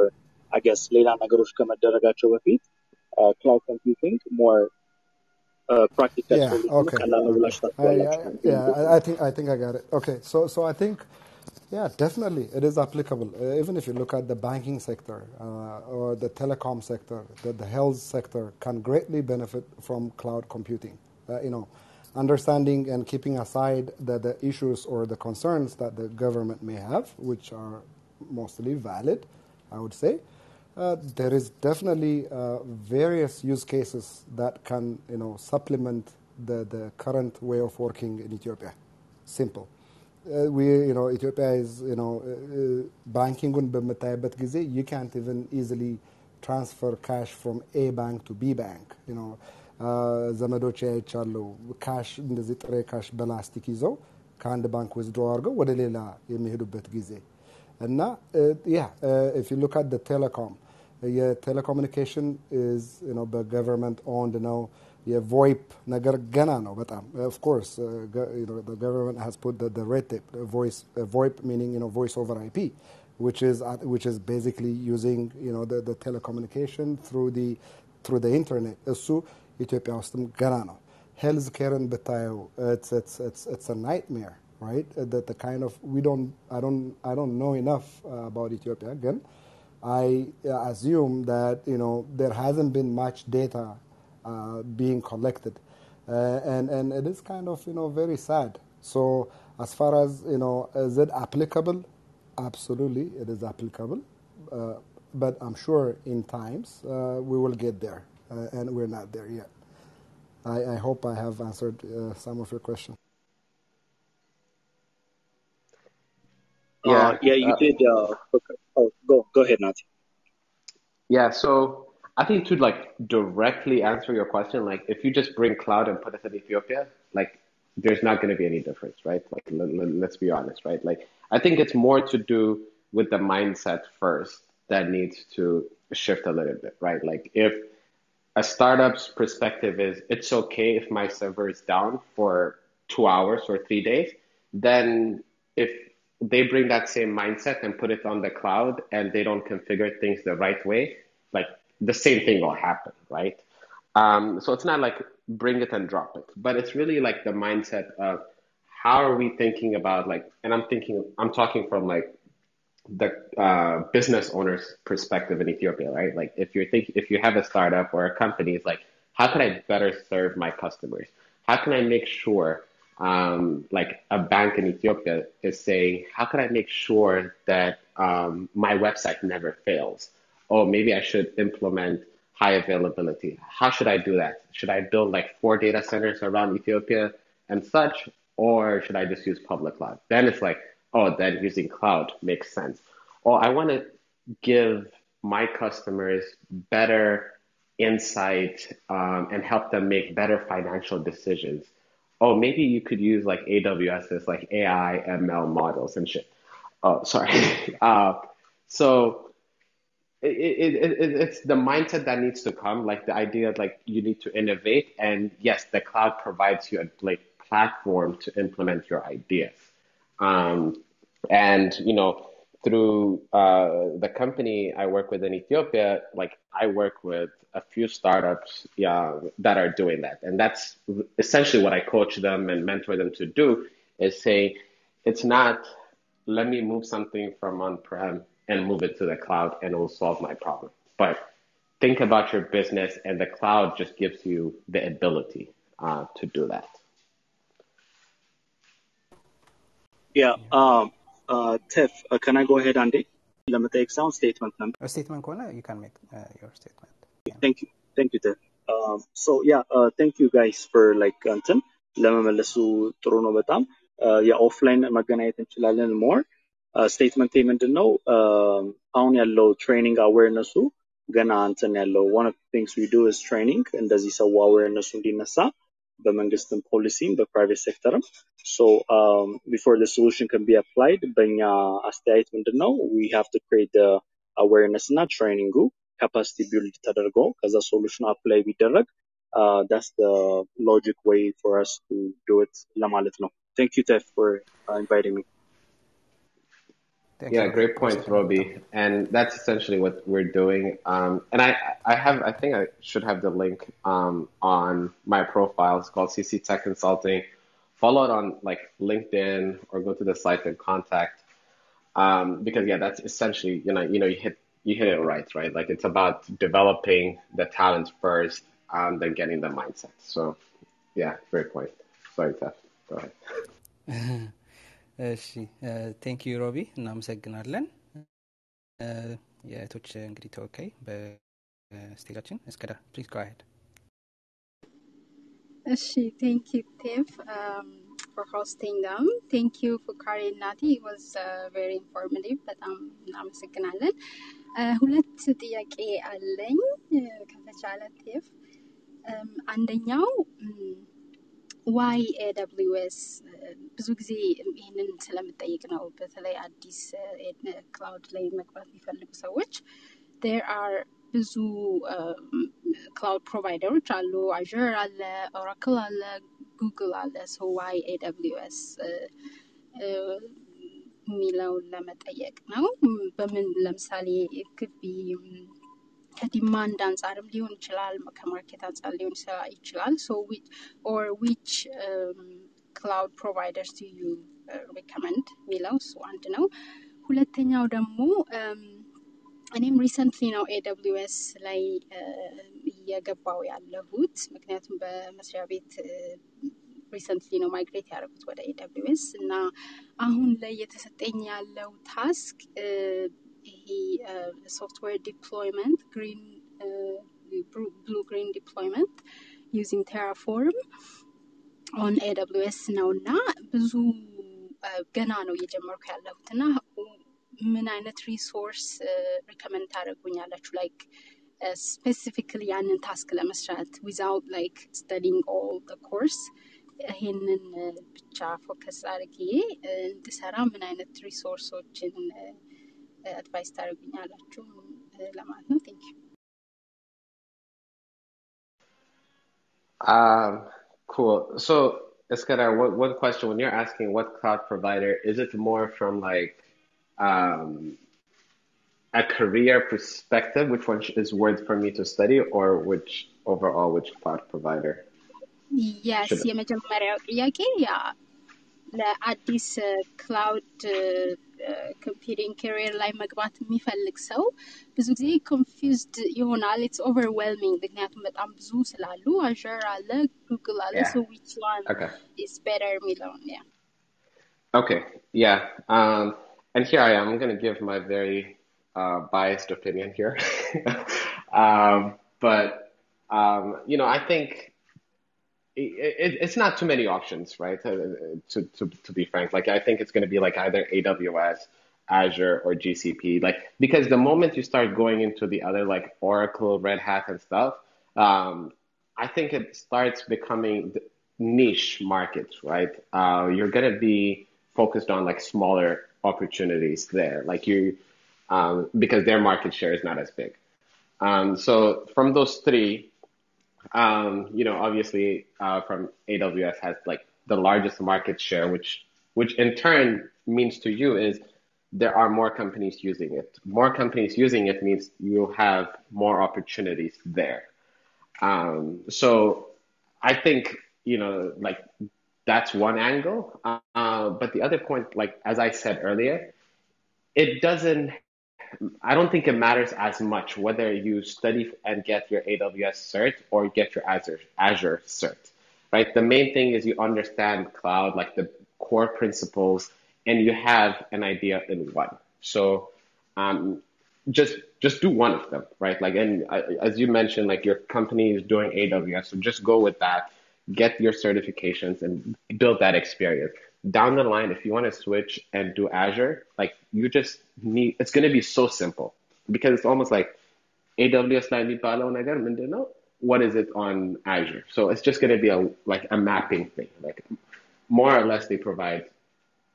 I guess ሌላ ነገሮች ከመደረጋቸው በፊት uh, cloud computing more uh, practical Yeah. solution Okay. ቀላል ነው Okay. ብላችሁ I, I, ታስባላችሁ? yeah. I, I think I think I got it. Okay. So so I think yeah, definitely it is applicable. Uh, even if you look at the banking sector uh, or the telecom sector, the, the health sector can greatly benefit from cloud computing. Uh, you know, understanding and keeping aside the, the issues or the concerns that the government may have, which are mostly valid, I would say. Uh, there is definitely uh, various use cases that can, you know, supplement the, the current way of working in Ethiopia. Simple. Uh, we, you know, Ethiopia is, you know, uh, banking በምታይበት ጊዜ you can't even easily transfer cash from A bank to B bank. You know, uh, ዘመዶች አይቻለሁ ካሽ እንደዚህ ጥሬ ካሽ በላስቲክ ይዘው ከአንድ ባንክ ወስዶ አድርገው ወደ ሌላ የሚሄዱበት ጊዜ እና ያ ኢፍ ዩ ሉክ አት ቴሌኮም የቴሌኮሙኒኬሽን ኢዝ በገቨርንመንት ኦንድ ነው የቮይፕ ነገር ገና ነው በጣም ኦፍኮርስ ገቨርንመንት ሃዝ ፑት ሬድ ቴፕ ቮይፕ ሚኒንግ ቮይስ ኦቨር አይፒ which is uh, which is basically using you know the, the telecommunication through the through the internet እሱ ኢትዮጵያ ውስጥም ገና ነው ሄልዝ ኬርን ብታየው it's it's it's it's a nightmare right that the kind of we don't I don't I don't know enough uh, about Ethiopia ግን I uh, assume that you know there hasn't been much data uh, being collected uh, and and it is kind of you know very sad so as far as you know is it applicable absolutely it is applicable uh, but I'm sure in times uh, we will get there uh, and we're not there yet I, I hope I have answered uh, some of your questions Uh, Yeah, yeah, you uh, did. Uh, okay. Oh, go go ahead, Nati. Yeah, so I think to like directly answer your question, like if you just bring cloud and put it in Ethiopia, like there's not going to be any difference, right? Like let, let, let's be honest, right? Like I think it's more to do with the mindset first that needs to shift a little bit, right? Like if a startup's perspective is it's okay if my server is down for two hours or three days, then if they bring that same mindset and put it on the cloud and they don't configure things the right way, like the same thing will happen, right? Um, so it's not like bring it and drop it, but it's really like the mindset of how are we thinking about like, and I'm thinking, I'm talking from like the uh, business owner's perspective in Ethiopia, right? Like if you're think if you have a startup or a company, it's like how can I better serve my customers? How can I make sure, um, like a bank in Ethiopia is saying, how can I make sure that um, my website never fails? Oh, maybe I should implement high availability. How should I do that? Should I build like four data centers around Ethiopia and such, or should I just use public cloud? Then it's like, oh, then using cloud makes sense. Or I want to give my customers better insight um, and help them make better financial decisions. Oh, maybe you could use like AWS's like AI ML models and shit. Oh, sorry. uh, so it, it, it, it's the mindset that needs to come, like the idea like you need to innovate. And yes, the cloud provides you a like platform to implement your ideas. Um, and you know, through uh, the company I work with in Ethiopia, like I work with a few startups yeah, that are doing that, and that's essentially what I coach them and mentor them to do is say, it's not let me move something from on-prem and move it to the cloud and it will solve my problem, but think about your business, and the cloud just gives you the ability uh, to do that. Yeah. Um. Uh. Tiff, uh, can I go ahead and ለመጠየቅ ሳይሆን ስቴትመንት ነበር። ስቴትመንት ከሆነ ዩ ካን ሜክ ዮር ስቴትመንት Thank you. Thank you, Tiff. Um, so yeah, uh, thank you guys for like እንትን ለመመለሱ ጥሩ ነው በጣም የኦፍላይን መገናኘት እንችላለን ሞር ስቴትመንት ምንድን ነው um, አሁን ያለው ትሬኒንግ አዌርነሱ ገና እንትን ያለው one of the things we do is training እንደዚህ ሰው አዌርነሱ እንዲነሳ በመንግስትም ፖሊሲም በፕራይቬት ሴክተርም so um, before the solution can be applied በእኛ አስተያየት ምንድን ነው we have to create the awareness እና ትሬኒንጉ ካፓሲቲ ቢልድ ተደርጎ ከዛ ሶሉሽኑ አፕላይ ቢደረግ uh, that's the logic way for us to do it ለማለት ነው thank you Tef for uh, inviting me Thank Yeah, you. great point, Roby. And that's essentially what we're doing. Um, and I, I have, I think I should have the link um, on my profile. It's called CC Tech Consulting. Follow it on like LinkedIn or go to the site and contact. Um, because yeah, that's essentially, you know, you know, you hit, you hit it right, right? Like it's about developing the talent first, um, then getting the mindset. So yeah, great point. Sorry, Tef. Go ahead. እሺ ቴንክ ዩ ሮቢ፣ እናመሰግናለን። የእህቶች እንግዲህ ተወካይ በስቴጃችን እስከዳ ፕሊዝ ጎ አሄድ። እሺ ቴንክ ዩ ቴፍ ፎር ሆስቲንግ ም ቴንክ ዩ ፉካሪ እናቲ ዋዝ ቬሪ ኢንፎርማቲቭ። በጣም እናመሰግናለን። ሁለት ጥያቄ አለኝ ከተቻለ ቴፍ አንደኛው ዋይ ኤደብሊውኤስ ብዙ ጊዜ ይህንን ስለምጠይቅ ነው። በተለይ አዲስ ክላውድ ላይ መግባት የሚፈልጉ ሰዎች ዴር አር ብዙ ክላውድ ፕሮቫይደሮች አሉ። አዥር አለ፣ ኦራክል አለ፣ ጉግል አለ። ሶ ዋይ ኤደብሊውኤስ የሚለውን ለመጠየቅ ነው። በምን ለምሳሌ ግቢ ከዲማንድ አንጻርም ሊሆን ይችላል፣ ከማርኬት አንጻር ሊሆን ይችላል። ሶ ኦር ዊች ክላውድ ፕሮቫይደርስ ዱ ዩ ሪከመንድ የሚለው እሱ አንድ ነው። ሁለተኛው ደግሞ እኔም ሪሰንትሊ ነው ኤደብሊውኤስ ላይ እየገባው ያለሁት ምክንያቱም በመስሪያ ቤት ሪሰንትሊ ነው ማይግሬት ያደረጉት ወደ ኤደብሊውኤስ እና አሁን ላይ የተሰጠኝ ያለው ታስክ ይሄ ሶፍትዌር ዲፕሎይመንት ግሪን ብሉ ግሪን ዲፕሎይመንት ዩዚንግ ቴራፎርም ኦን ኤደብሊውኤስ ነው እና ብዙ ገና ነው እየጀመርኩ ያለሁት እና ምን አይነት ሪሶርስ ሪከመንድ ታደርጉኛላችሁ ላይክ ስፔሲፊክሊ ያንን ታስክ ለመስራት ዊዛውት ላይክ ስተዲንግ ኦል ኮርስ ይሄንን ብቻ ፎከስ አድርጌ እንድሰራ ምን አይነት ሪሶርሶችን አድቫይስ ታደርጉኛላችሁ ለማለት ነው። ቴንክ ዩ። Um, cool. So, Iskandar, one, one question. When you're asking what cloud provider, is it more from like um, a career perspective, which one is worth for me to study, or which overall, which cloud provider? የስ Should የመጀመሪያው ጥያቄ ያ ለአዲስ ክላውድ ኮምፒውቲንግ ካሪየር ላይ መግባት የሚፈልግ ሰው ብዙ ጊዜ ኮንፊውዝድ ይሆናል። ኢትስ ኦቨርዌልሚንግ ምክንያቱም በጣም ብዙ ስላሉ አዥር አለ፣ ጉግል አለ። Yeah. ሶ ዊች ዋን Okay. ኢዝ ቤተር የሚለውን ያ Okay. Yeah. Um, and here I am. I'm going to give my very uh, biased opinion here. um, but, um, you know, I think it, it, it's not too many options, right? Uh, To, to, to be frank, like I think it's going to be like either AWS, Azure, or GCP. Like because the moment you start going into the other like Oracle, Red Hat, and stuff, um, I think it starts becoming niche markets, right? Uh, you're going to be focused on like smaller opportunities there, like you, um, because their market share is not as big. Um, so from those three, um, you know, obviously, uh, from AWS has like the largest market share, which, which in turn means to you is there are more companies using it. More companies using it means you have more opportunities there. Um, so I think, you know, like that's one angle. Uh, but the other point, like, as I said earlier, it doesn't I don't think it matters as much whether you study and get your AWS cert or get your Azure Azure cert, right? The main thing is you understand cloud, like the core principles, and you have an idea in one. So, um, just just do one of them, right? Like, and uh, as you mentioned, like your company is doing AWS, so just go with that, get your certifications, and build that experience down the line, if you want to switch and do Azure, like you just need, it's going to be so simple because it's almost like AWS na pala on Mindanao. What is it on Azure? So it's just going to be a like a mapping thing. Like more or less, they provide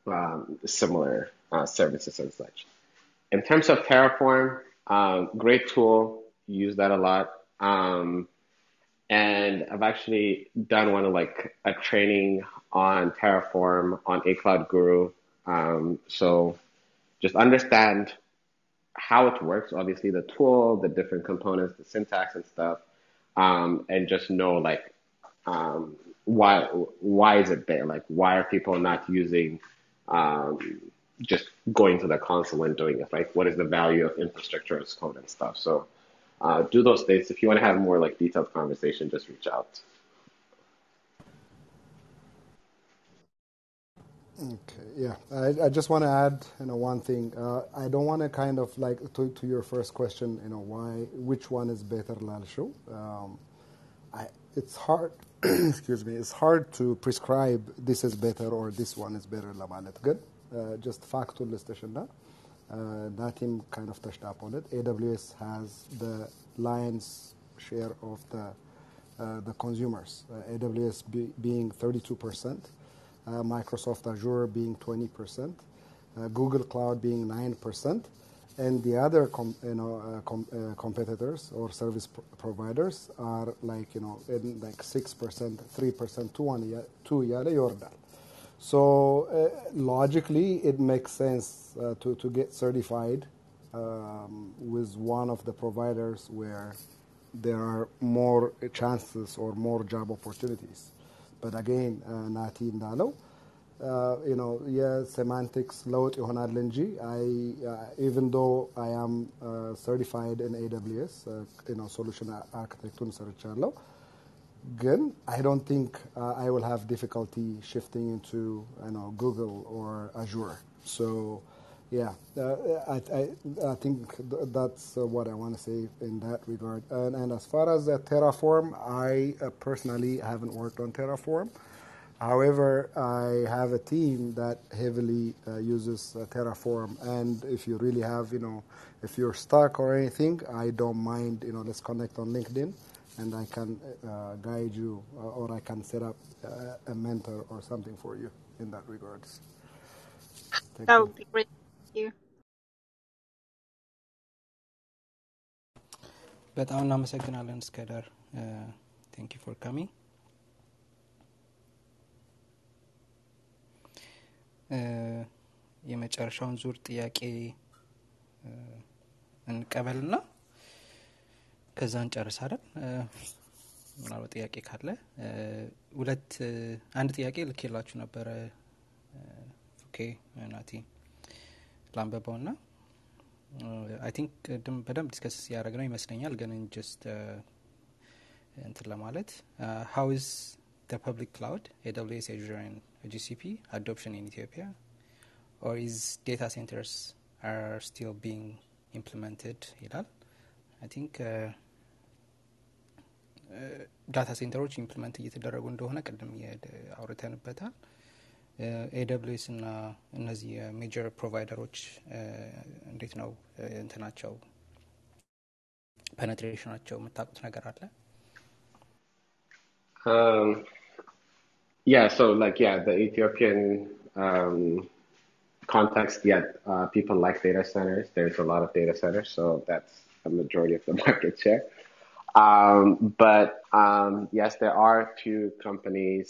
um, similar uh, services and such. In terms of Terraform, um, great tool. Use that a lot. Um, and I've actually done one of like a training on Terraform on A Cloud Guru. Um, so just understand how it works. Obviously, the tool, the different components, the syntax and stuff, um, and just know like um, why why is it there? Like why are people not using um, just going to the console and doing it? Like what is the value of infrastructure as code and stuff? So uh, do those things. If you want to have more like detailed conversation, just reach out. Okay, yeah. I, I just want to add, you know, one thing. Uh, I don't want to kind of like to, to your first question, you know, why which one is better, Lal Um, I it's hard. excuse me. It's hard to prescribe this is better or this one is better. لمالت good. Uh, just factual لستشنا. That team kind of touched up on it. AWS has the lion's share of the uh, the consumers. Uh, AWS be, being 32 percent. Uh, Microsoft Azure being 20%, uh, Google Cloud being 9%, and the other you know, uh, com competitors or service pro providers are like, you know, in like 6%, 3%, 2%, 2 yada yada. So logically, it makes sense to, to get certified um, with one of the providers where there are more chances or more job opportunities But again, uh, ናቲ እንዳለው uh, you know የሴማንቲክስ ለውጥ ይሆናል እንጂ I uh, even though I am uh, certified in AWS uh, you know solution architecቱን ሰርቻለሁ ግን I don't think uh, I will have difficulty shifting into you know Google or Azure so yeah uh, I, I, I think th- that's uh, what I want to say in that regard and, and as far as uh, Terraform I uh, personally haven't worked on Terraform However, I have a team that heavily uh, uses uh, Terraform, and if you really have, you know, if you're stuck or anything, I don't mind, you know, let's connect on LinkedIn, and I can uh, guide you, uh, or I can set up uh, a mentor or something for you in that regards. Thank That you. would be great. በጣም እናመሰግናለን እስከዳር ቴንክ ዩ ፎር ካሚንግ የመጨረሻውን ዙር ጥያቄ እ፣ እንቀበልና ከዛ እንጨርሳለን ምናልባት ጥያቄ ካለ ሁለት አንድ ጥያቄ ልኬላችሁ ነበረ። እ፣ ኦኬ ናቲ ላንበባው ና አይ ቲንክ ቅድም በደንብ ዲስከስ ያደረግ ነው ይመስለኛል። ግን ጀስት እንትን ለማለት ሀው ኢዝ the public cloud? Aws azure and gcp adoption in ethiopia? Or is data centers are still being ይላል። አይ ቲንክ ዳታ ሴንተሮች ኢምፕሊመንት እየተደረጉ እንደሆነ ቅድም አውርተንበታል ኤደብሊውኤስ እና እነዚህ የሜጀር ፕሮቫይደሮች እንዴት ነው እ፣ እንትናቸው ፔኔትሬሽናቸው የምታውቁት ነገር አለ Um, yeah, so like yeah, the Ethiopian um, context, yeah, uh, people like data centers. There's a lot of data centers, so that's a majority of the market share. Um, but um, yes, there are a few companies,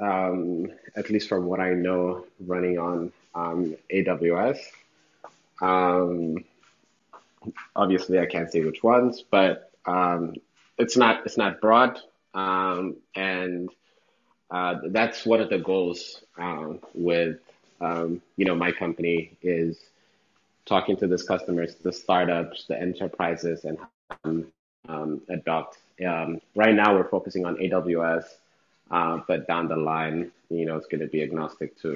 um, at least from what I know, running on um, AWS. Um, obviously, I can't say which ones, but um, it's not it's not broad, um, and uh, that's one of the goals um, with you know my company is talking to these customers, the startups, the enterprises, and adopt. Right now, we're focusing on AWS, uh, but down the line, you know, it's going to be agnostic to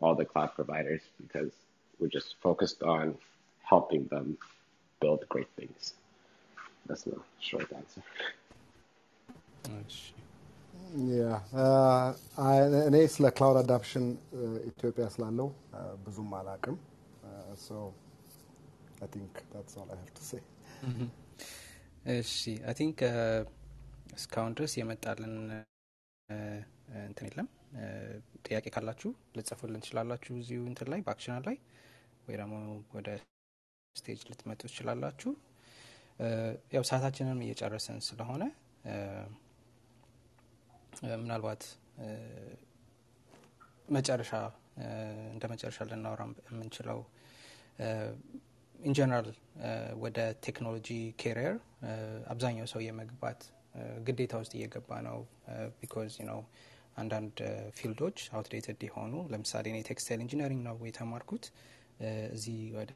all the cloud providers because we're just focused on helping them build great things. That's the short answer. እሺ። ያ እኔ ስለ ክላውድ አዳፕሽን ኢትዮጵያ ስላለው አ፣ ብዙም አላቅም ሶ አይ ቲንክ ታትስ ኦል አይ ሃቭ ቱ ሴይ እሺ አይ ቲንክ እስካሁን ድረስ የመጣልን እ፣ እንትን የለም። ጥያቄ ካላችሁ ልጽፉልን ትችላላችሁ እዚሁ እንትን ላይ በአክሽናል ላይ። ወይ ደግሞ ወደ ስቴጅ ልትመጡ ትችላላችሁ። ያው ሰዓታችንን እየጨረስን ስለሆነ ምናልባት መጨረሻ እንደ መጨረሻ ልናወራ የምንችለው ኢንጀነራል ወደ ቴክኖሎጂ ኬሪየር አብዛኛው ሰው የመግባት ግዴታ ውስጥ እየገባ ነው። ቢኮዝ ነው አንዳንድ ፊልዶች አውትዴትድ የሆኑ ለምሳሌ እኔ ቴክስታይል ኢንጂነሪንግ ነው የተማርኩት። እዚህ ወደ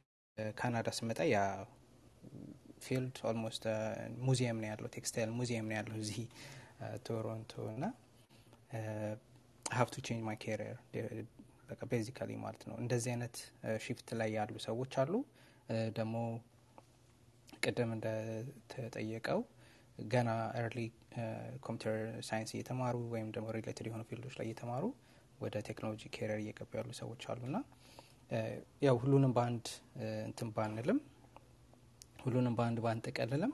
ካናዳ ስመጣ ያ ፊልድ ኦልሞስት ሙዚየም ነው ያለው ቴክስታይል ሙዚየም ነው ያለው እዚህ ቶሮንቶ እና ሀቭ ቼንጅ ማይ ኬሪየር በቃ ቤዚካሊ ማለት ነው። እንደዚህ አይነት ሺፍት ላይ ያሉ ሰዎች አሉ። ደግሞ ቅድም እንደተጠየቀው ገና ኤርሊ ኮምፒውተር ሳይንስ እየተማሩ ወይም ደግሞ ሪሌትድ የሆኑ ፊልዶች ላይ እየተማሩ ወደ ቴክኖሎጂ ኬሪየር እየገቡ ያሉ ሰዎች አሉና እ፣ ያው ሁሉንም በአንድ እ፣ እንትን ባንልም ሁሉንም በአንድ ባንጠቀልልም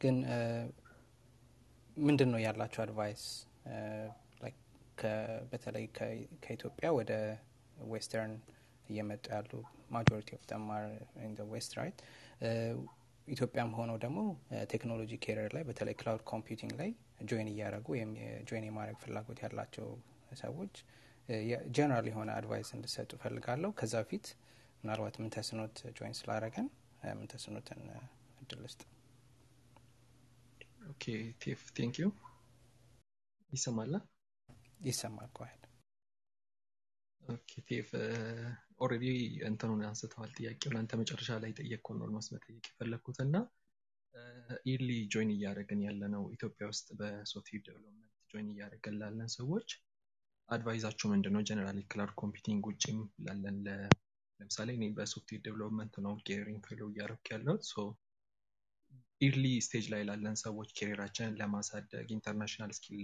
ግን እ፣ ምንድን ነው ያላቸው አድቫይስ በተለይ ከኢትዮጵያ ወደ ዌስተርን እየመጡ ያሉ ማጆሪቲ ኦፍ ኢን ዌስት ራይት ኢትዮጵያም ሆነው ደግሞ ቴክኖሎጂ ኬሪየር ላይ በተለይ ክላውድ ኮምፒውቲንግ ላይ ጆይን እያደረጉ ወይም ጆይን የማድረግ ፍላጎት ያላቸው ሰዎች ጀነራል የሆነ አድቫይስ እንድሰጡ ፈልጋለሁ። ከዛ በፊት ምናልባት ምንተስኖት ጆይን ስላደረገን ምንተስኖትን እድል ውስጥ ኦኬ ቴፍ ቴንክ ዩ ይሰማላ ይሰማል። ኦኬ ቴፍ ኦልሬዲ እንትኑን አንስተዋል። ጥያቄውን አንተ መጨረሻ ላይ ጠየቅኩን ኦልሞስት መጠየቅ የፈለግኩት እና ኢርሊ ጆይን እያደረግን ያለ ነው ኢትዮጵያ ውስጥ በሶፍትዌር ዴቨሎፕመንት ጆይን እያደረገን ላለን ሰዎች አድቫይዛችሁ ምንድን ነው? ጀነራሊ ክላውድ ኮምፒውቲንግ ውጭም ላለን ለምሳሌ እኔ በሶፍትዌር ዴቨሎፕመንት ነው ኬሪንግ ፌሎ እያደረኩ ያለሁት ኢርሊ ስቴጅ ላይ ላለን ሰዎች ኬሪራችንን ለማሳደግ ኢንተርናሽናል ስኪል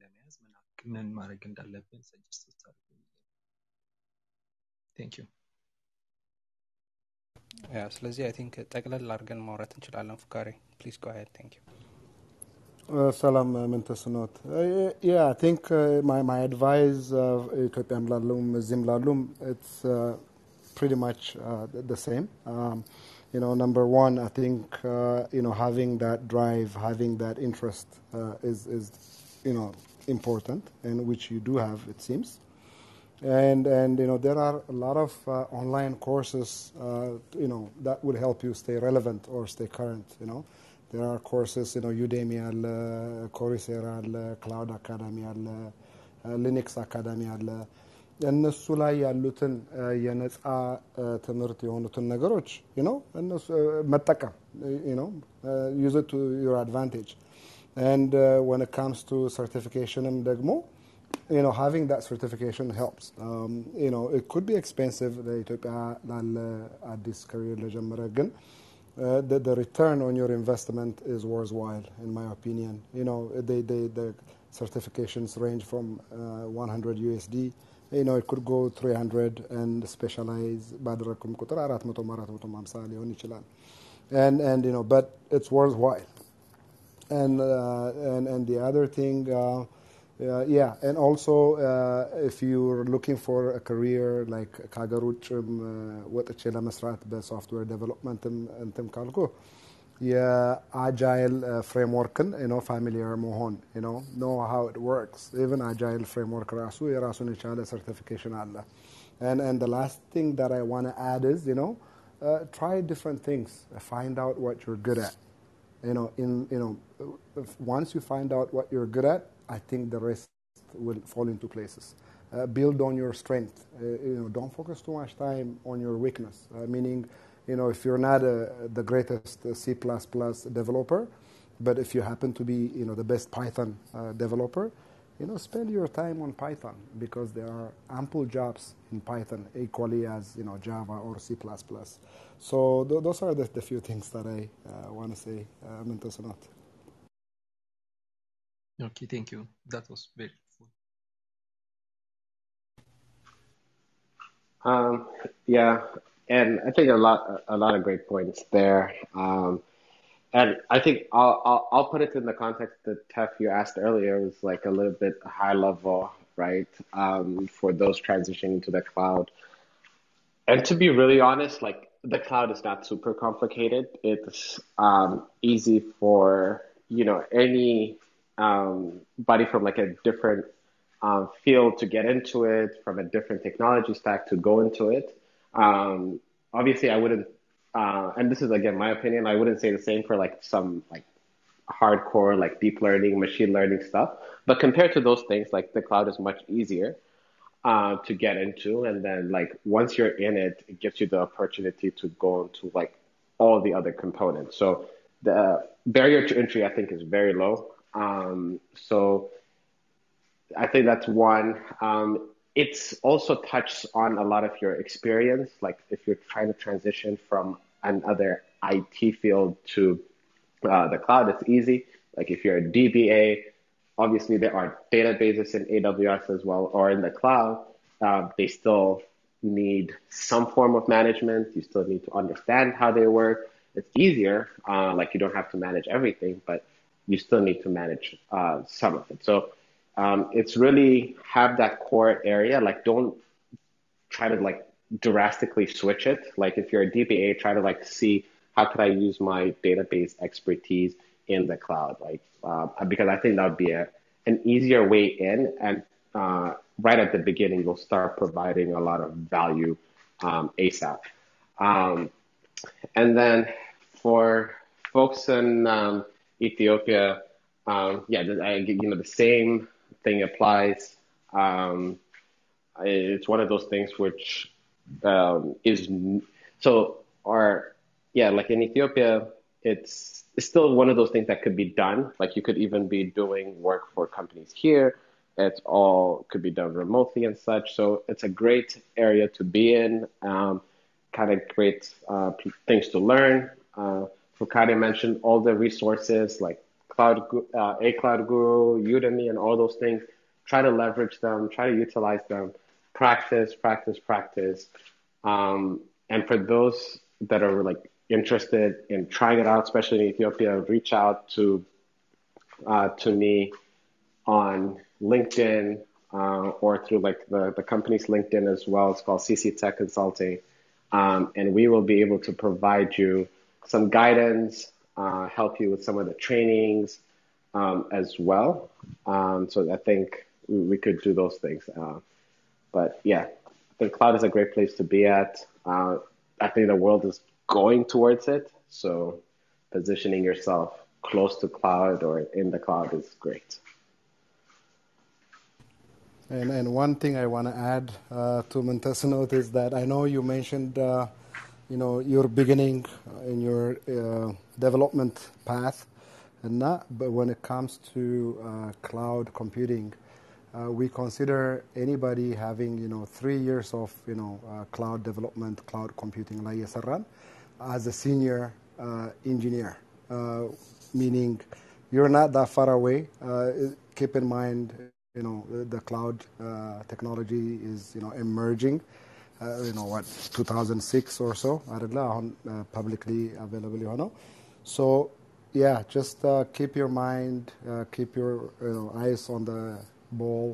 ለመያዝ ምን ማድረግ እንዳለብን ሰጀስት ቴንክ ዩ ያ ስለዚህ አይ ቲንክ ጠቅለል አድርገን ማውራት እንችላለን። ፉካሬ ፕሊዝ ጎ ሄድ ቴንክ ዩ ሰላም ምንተስኖት ያ አይ ቲንክ ማይ ማይ አድቫይዝ ኢትዮጵያም ላሉም እዚህም ላሉም ኢትስ pretty much uh, the same. Um, you know, number one, I think uh, you know having that drive, having that interest uh, is is you know important, and which you do have, it seems. And and you know there are a lot of uh, online courses, uh, you know, that will help you stay relevant or stay current. You know, there are courses, you know, Udemy, al, Coursera, al, Cloud Academy, al, Linux Academy, al, እነሱ ላይ ያሉትን የነጻ ትምህርት የሆኑትን ነገሮች ነው እነሱ መጠቀም ነው ዩዝ ቱ ዩር አድቫንቴጅ and uh, when it comes to certificationም ደግሞ you know having that certification helps um, you know it could be expensive ለኢትዮጵያ ላለ አዲስ ካሪየር ለጀመረ ግን uh, the, the return on your investment is worthwhile in my opinion you know they, they, the certifications range from uh, 100 USD you know, it could go 300 and specialize ባደረግኩም ቁጥር 400 450 ሊሆን ይችላል and and you know but it's worthwhile and uh, and and the other thing uh, uh, yeah and also uh, if you're looking for a career like ከሀገር ውጭም ወጥቼ ለመስራት በሶፍትዌር ዴቨሎፕመንትም እንትም ካልኩ የአጃይል ፍሬምወርክን ነው ፋሚሊየር መሆን ነው ኖ ሃው ኢት ወርክስ ኢቨን አጃይል ፍሬምወርክ ራሱ የራሱን የቻለ ሰርቲፊኬሽን አለ and and the last thing that I want to add is you know uh, try different things find out what you're good at you know in you know once you find out what you're good at I think the rest will fall into places uh, build on your strength uh, you know don't focus too much time on your weakness meaning you know, if you're not a, the greatest C++ developer, but if you happen to be, you know, the best Python uh, developer, you know, spend your time on Python because there are ample jobs in Python equally as, you know, Java or C++. So th- those are the, the, few things that I uh, want to say, uh, Mentosanot. Okay, thank you. That was very helpful. Um, yeah, and I think a lot a lot of great points there. Um, and I think I'll, I'll I'll put it in the context that Tef you asked earlier was like a little bit high level, right? Um, for those transitioning to the cloud. And to be really honest, like the cloud is not super complicated. It's um, easy for you know any um, body from like a different um, field to get into it, from a different technology stack to go into it. Um, obviously, I wouldn't, uh, and this is again my opinion. I wouldn't say the same for like some like hardcore like deep learning, machine learning stuff. But compared to those things, like the cloud is much easier uh, to get into, and then like once you're in it, it gives you the opportunity to go into like all the other components. So the barrier to entry, I think, is very low. Um, so I think that's one. Um, it's also touched on a lot of your experience. Like if you're trying to transition from another IT field to uh, the cloud, it's easy. Like if you're a DBA, obviously there are databases in AWS as well or in the cloud. Uh, they still need some form of management. You still need to understand how they work. It's easier. Uh, like you don't have to manage everything, but you still need to manage uh, some of it. So um, it's really have that core area. Like don't try to like drastically switch it. Like if you're a DBA, try to like see how could I use my database expertise in the cloud, like uh, because I think that would be a, an easier way in and uh, right at the beginning, you'll start providing a lot of value um, ASAP. Um, and then for folks in um, Ethiopia, um, yeah, I, you know, the same thing applies. Um, it's one of those things which um, is so, or yeah, like in Ethiopia, it's it's still one of those things that could be done. Like you could even be doing work for companies here. It's all could be done remotely and such. So it's a great area to be in. Um, kind of great uh, things to learn. Uh, Fukade mentioned all the resources like Cloud, uh, A Cloud Guru, Udemy, and all those things. Try to leverage them. Try to utilize them. Practice, practice, practice. Um, and for those that are like interested in trying it out, especially in Ethiopia, reach out to uh, to me on LinkedIn uh, or through like the, the company's LinkedIn as well. It's called CC Tech Consulting. Um, and we will be able to provide you some guidance, uh, help you with some of the trainings um, as well. Um, so I think we, could do those things. Uh, but yeah, think cloud is a great place to be at. Uh, I think the world is going towards it. So positioning yourself close to cloud or in the cloud is great. And, and one thing I want to add uh, to Montes note is that I know you mentioned, uh, you know your beginning uh, in your uh, development path and that. But when it comes to uh, cloud computing uh, we consider anybody having you know three years of you know uh, cloud development cloud computing as a senior uh, engineer. Meaning you're not that far away. Keep in mind you know the cloud technology is you know emerging. uh, you know what 2006 or so አይደለ አሁን publicly available የሆነው so yeah just uh, keep your mind keep your you know eyes on the ball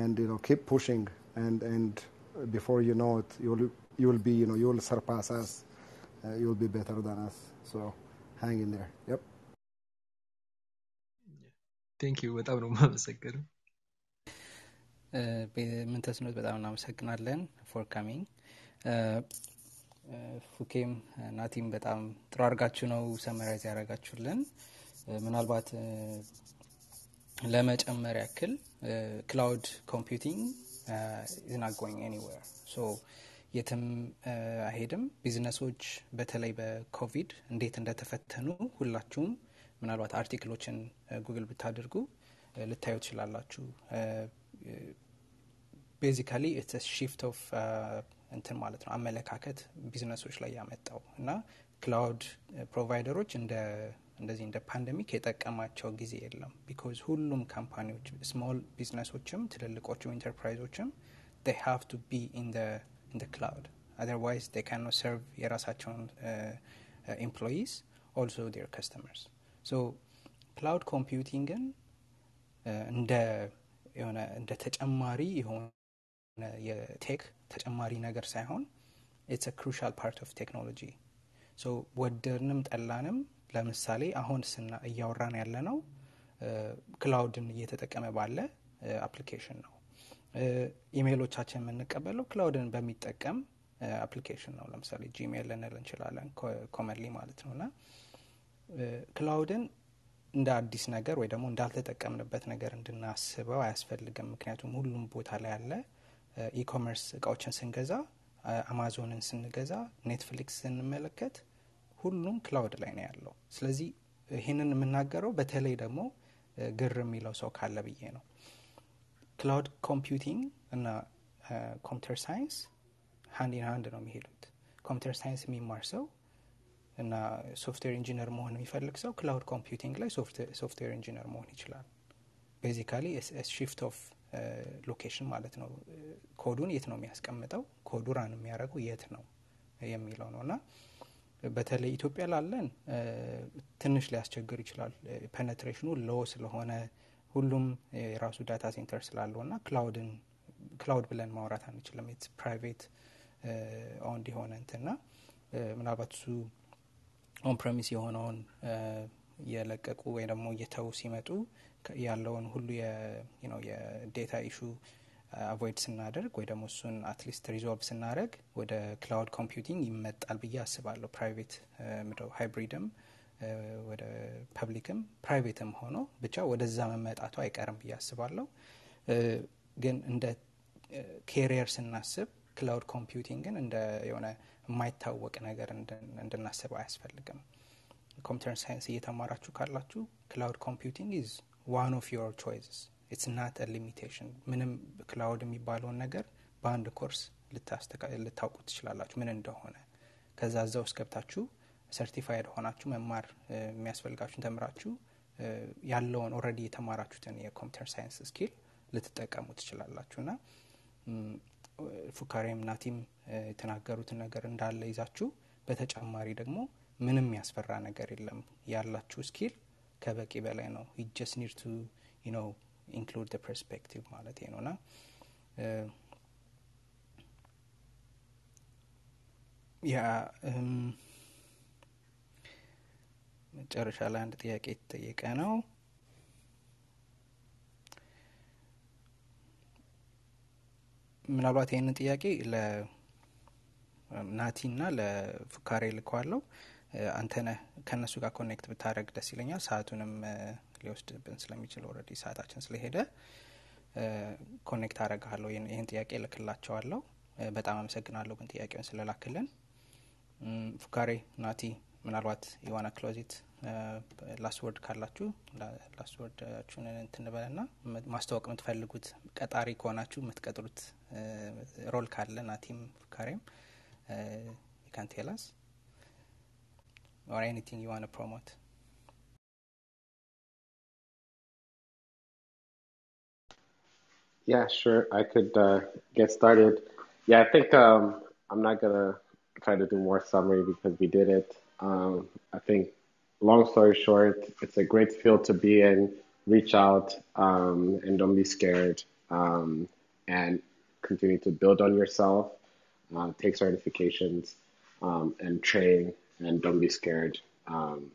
and you know keep pushing and and before you know it you'll you'll be you know you'll surpass us you'll be better than us so hang in there yep ቴንክ ዩ በጣም ነው የማመሰግነው ምንተስኖት በጣም እናመሰግናለን ፎር ካሚንግ ፉኬም ናቲም በጣም ጥሩ አድርጋችሁ ነው ሰመራይዝ ያደረጋችሁልን። ምናልባት ለመጨመር ያክል ክላውድ ኮምፒውቲንግ ኢዝና ጎይንግ ኤኒዌር ሶ የትም አይሄድም። ቢዝነሶች በተለይ በኮቪድ እንዴት እንደተፈተኑ ሁላችሁም ምናልባት አርቲክሎችን ጉግል ብታደርጉ ልታዩ ትችላላችሁ ቤዚካሊ ኢትስ ሺፍት ኦፍ እንትን ማለት ነው አመለካከት ቢዝነሶች ላይ ያመጣው እና ክላውድ ፕሮቫይደሮች እንደ እንደዚህ እንደ ፓንደሚክ የጠቀማቸው ጊዜ የለም ቢኮዝ ሁሉም ካምፓኒዎች ስሞል ቢዝነሶችም ትልልቆቹም ኢንተርፕራይዞችም they have to be in the in the cloud otherwise they cannot serve የራሳቸውን ኤምፕሎይስ ኦልሶ ዴር ከስተመርስ ሶ ክላውድ ኮምፒውቲንግን እንደ የሆነ እንደ ተጨማሪ የሆነ የቴክ ተጨማሪ ነገር ሳይሆን ኢትስ ክሩሻል ፓርት ኦፍ ቴክኖሎጂ ሶ ወደድንም ጠላንም ለምሳሌ አሁን ስና እያወራን ያለ ነው ክላውድን እየተጠቀመ ባለ አፕሊኬሽን ነው። ኢሜይሎቻችን የምንቀበለው ክላውድን በሚጠቀም አፕሊኬሽን ነው። ለምሳሌ ጂሜል ልንል እንችላለን ኮመንሊ ማለት ነው። እና ክላውድን እንደ አዲስ ነገር ወይ ደግሞ እንዳልተጠቀምንበት ነገር እንድናስበው አያስፈልግም። ምክንያቱም ሁሉም ቦታ ላይ ያለ ኢኮመርስ እቃዎችን ስንገዛ አማዞንን ስንገዛ ኔትፍሊክስ ስንመለከት ሁሉም ክላውድ ላይ ነው ያለው። ስለዚህ ይህንን የምናገረው በተለይ ደግሞ ግር የሚለው ሰው ካለ ብዬ ነው። ክላውድ ኮምፒውቲንግ እና ኮምፒውተር ሳይንስ ሀንድ ኢን ሀንድ ነው የሚሄዱት። ኮምፒውተር ሳይንስ የሚማር ሰው እና ሶፍትዌር ኢንጂነር መሆን የሚፈልግ ሰው ክላውድ ኮምፒውቲንግ ላይ ሶፍትዌር ኢንጂነር መሆን ይችላል። ቤዚካሊ ሽፍት ኦፍ ሎኬሽን ማለት ነው። ኮዱን የት ነው የሚያስቀምጠው? ኮዱ ራን የሚያደርገው የት ነው የሚለው ነው። እና በተለይ ኢትዮጵያ ላለን ትንሽ ሊያስቸግር ይችላል። ፔኔትሬሽኑ ሎ ስለሆነ ሁሉም የራሱ ዳታ ሴንተር ስላለው እና ክላውድን ክላውድ ብለን ማውራት አንችልም። ኢትስ ፕራይቬት ኦንድ የሆነ እንትና ምናልባት እሱ ኦን ፕሬሚስ የሆነውን የለቀቁ ወይ ደግሞ እየተው ሲመጡ ያለውን ሁሉ የዴታ ኢሹ አቮይድ ስናደርግ ወይ ደግሞ እሱን አትሊስት ሪዞልቭ ስናደርግ ወደ ክላውድ ኮምፒውቲንግ ይመጣል ብዬ አስባለሁ። ፕራይቬት ምድው ሃይብሪድም ወደ ፐብሊክም ፕራይቬትም ሆኖ ብቻ ወደዛ መመጣቱ አይቀርም ብዬ አስባለሁ። ግን እንደ ኬሪየር ስናስብ ክላውድ ኮምፒውቲንግን እንደ የሆነ የማይታወቅ ነገር እንድናስብ አያስፈልግም። ኮምፒውተር ሳይንስ እየተማራችሁ ካላችሁ ክላውድ ኮምፒውቲንግ ኢዝ ዋን ኦፍ ዮር ቾይስስ ኢትስ ናት ሊሚቴሽን። ምንም ክላውድ የሚባለውን ነገር በአንድ ኮርስ ልታውቁ ትችላላችሁ ምን እንደሆነ። ከዛ እዛ ውስጥ ገብታችሁ ሰርቲፋይድ ሆናችሁ መማር የሚያስፈልጋችሁን ተምራችሁ ያለውን ኦልሬዲ የተማራችሁትን የኮምፒውተር ሳይንስ ስኪል ልትጠቀሙ ትችላላችሁ እና ፉካሬም ናቲም የተናገሩትን ነገር እንዳለ ይዛችሁ በተጨማሪ ደግሞ ምንም ያስፈራ ነገር የለም። ያላችሁ ስኪል ከበቂ በላይ ነው። ጀስት ኒድ ቱ ነው ኢንክሉድ ፐርስፔክቲቭ ማለት ነው እና ያ መጨረሻ ላይ አንድ ጥያቄ የተጠየቀ ነው። ምናልባት ይህንን ጥያቄ ለናቲ ና ለፉካሬ ልከዋለው። አንተነህ ከእነሱ ጋር ኮኔክት ብታደረግ ደስ ይለኛል። ሰዓቱንም ሊወስድብን ስለሚችል ኦልሬዲ ሰዓታችን ስለሄደ ኮኔክት አረግሃለሁ። ይህን ጥያቄ ልክላቸዋለሁ። በጣም አመሰግናለሁ ግን ጥያቄውን ስለላክልን። ፉካሬ ናቲ ምናልባት የዋና ክሎዚት ላስወርድ ካላችሁ ላስወርዳችሁን እንትንበለ ና ማስታወቅ የምትፈልጉት ቀጣሪ ከሆናችሁ የምትቀጥሩት ሮል ካለ ናቲም ፉካሬም ካንቴላስ or anything you want to promote? Yeah, sure. I could uh, get started. Yeah, I think um, I'm not to try to do more summary because we did it. Um, I think, long story short, it's a great field to be in. Reach out um, and don't be scared um, and continue to build on yourself, uh, take certifications, um, and train, and don't be scared um,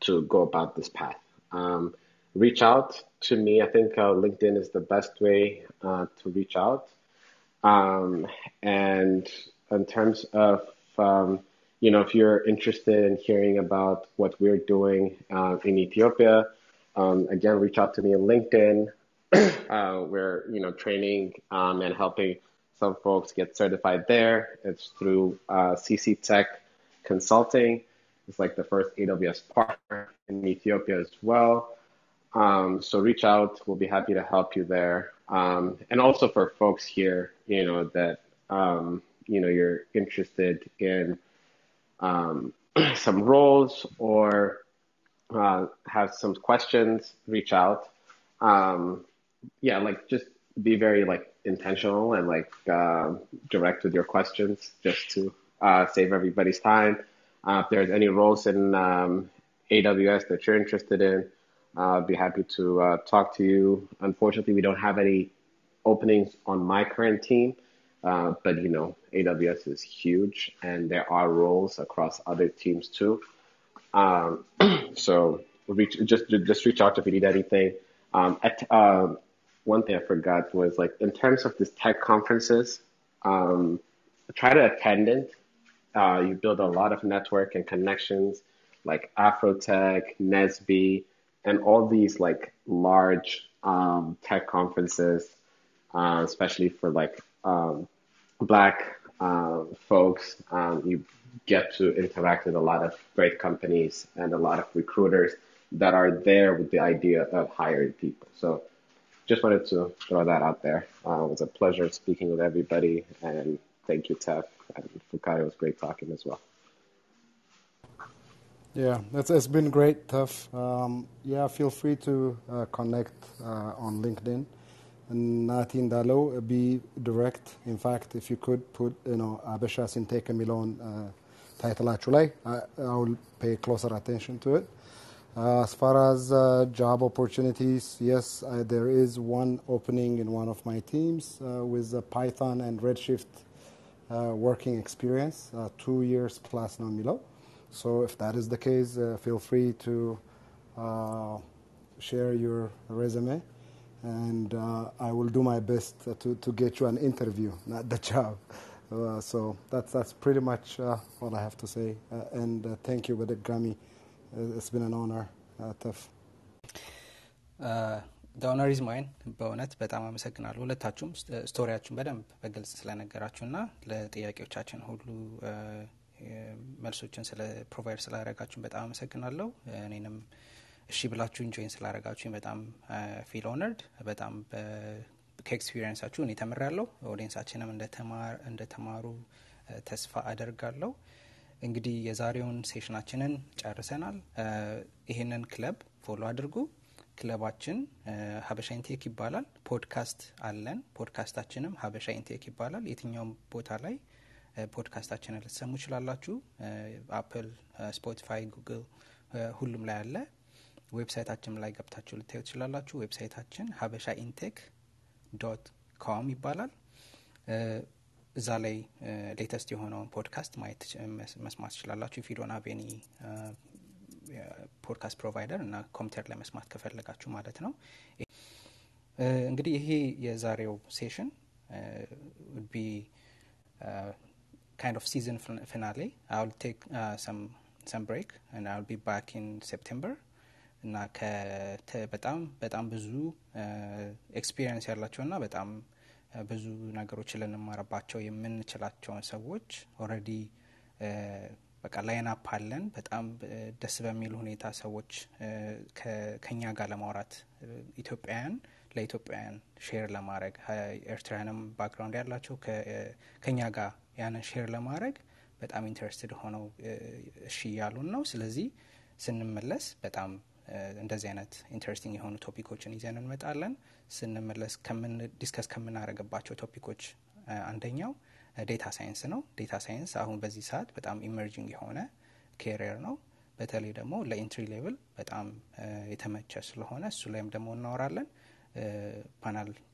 to go about this path. Um, reach out to me. I think uh, LinkedIn is the best way uh, to reach out. Um, and in terms of, um, you know, if you're interested in hearing about what we're doing uh, in Ethiopia, um, again, reach out to me on LinkedIn. uh, we're, you know, training um, and helping some folks get certified there. It's through uh, CC Tech Consulting. It's like the first AWS partner in Ethiopia as well. Um, so reach out. We'll be happy to help you there. Um, and also for folks here, you know, that, um, you know, you're interested in um, some roles or uh, have some questions, reach out. Um, yeah, like just be very like intentional and like uh, direct with your questions just to uh, save everybody's time. Uh, if there's any roles in um, AWS that you're interested in, uh, I'd be happy to uh, talk to you. Unfortunately, we don't have any openings on my current team, uh, but you know, AWS is huge, and there are roles across other teams too. Um, so reach, just just reach out if you need anything. Um, at, um, one thing I forgot was like in terms of these tech conferences, um, try to attend it. Uh, you build a lot of network and connections like Afrotech, NSBE, and all these like large um, tech conferences, uh, especially for like um, black uh, folks. Um, you get to interact with a lot of great companies and a lot of recruiters that are there with the idea of hiring people. So just wanted to throw that out there. Uh, it was a pleasure speaking with everybody, and thank you, Tef. And Fukari, it was great talking as well. Yeah, it's, it's been great, Tef. Um, yeah, feel free to uh, connect uh, on LinkedIn. And Nati Ndalo, be direct. In fact, if you could put, you know, Abesha Sintake የሚለውን ታይትላችሁ ላይ I, I will pay closer attention to it. Uh, as far as uh, job opportunities, yes, uh, there is one opening in one of my teams uh, with uh, Python and Redshift uh, uh, working experience, uh, two years plus non below. So if that is the case, uh, feel free to share your resume and uh, I will do my best to, to get you an interview, not the job. Uh, so that's, that's pretty much uh, what I have to say. and thank you, Badak Grammy. It's been an honor, Tef. ኦነሪዝ ማይን በእውነት በጣም አመሰግናለሁ። ሁለታችሁም ስቶሪያችሁን በደንብ በግልጽ ስለነገራችሁና ለጥያቄዎቻችን ሁሉ መልሶችን ስለ ፕሮቫይድ ስላደረጋችሁን በጣም አመሰግናለሁ። እኔንም እሺ ብላችሁን ጆይን ስላደረጋችሁኝ በጣም ፊል ኦነርድ በጣም ከኤክስፒሪየንሳችሁ እኔ ተምሬያለሁ። ኦዲየንሳችንም እንደተማር- እንደተማሩ ተስፋ አደርጋለሁ። እንግዲህ የዛሬውን ሴሽናችንን ጨርሰናል። ይህንን ክለብ ፎሎ አድርጉ ክለባችን ሀበሻ ኢንቴክ ይባላል። ፖድካስት አለን። ፖድካስታችንም ሀበሻ ኢንቴክ ይባላል። የትኛውም ቦታ ላይ ፖድካስታችንን ልትሰሙ ይችላላችሁ አፕል ስፖቲፋይ ጉግል ሁሉም ላይ አለ። ዌብሳይታችን ላይ ገብታችሁ ልታዩ ትችላላችሁ። ዌብሳይታችን ሀበሻ ኢንቴክ ዶት ኮም ይባላል። እዛ ላይ ሌተስት የሆነውን ፖድካስት ማየት መስማት ትችላላችሁ። ፊዶን አቤኒ ፖድካስት ፕሮቫይደር እና ኮምፒውተር ላይ መስማት ከፈለጋችሁ ማለት ነው እንግዲህ ይሄ የዛሬው ሴሽን ቢ kind of season fin- finale. I'll take uh, some some break and I'll be. እና በጣም በጣም ብዙ ኤክስፒሪየንስ ያላቸው እና በጣም ብዙ ነገሮችን ልንማርባቸው የምንችላቸውን ሰዎች ኦልሬዲ በቃ ላይን አፕ አለን። በጣም ደስ በሚል ሁኔታ ሰዎች ከኛ ጋር ለማውራት ኢትዮጵያውያን ለኢትዮጵያውያን ሼር ለማድረግ ኤርትራውያንም ባክግራውንድ ያላቸው ከኛ ጋር ያንን ሼር ለማድረግ በጣም ኢንተረስትድ ሆነው እሺ እያሉን ነው። ስለዚህ ስንመለስ በጣም እንደዚህ አይነት ኢንተረስቲንግ የሆኑ ቶፒኮችን ይዘን እንመጣለን። ስንመለስ ዲስከስ ከምናደርግባቸው ቶፒኮች አንደኛው ዴታ ሳይንስ ነው። ዴታ ሳይንስ አሁን በዚህ ሰዓት በጣም ኢመርጂንግ የሆነ ኬሪየር ነው። በተለይ ደግሞ ለኢንትሪ ሌቭል በጣም የተመቸ ስለሆነ እሱ ላይም ደግሞ እናወራለን።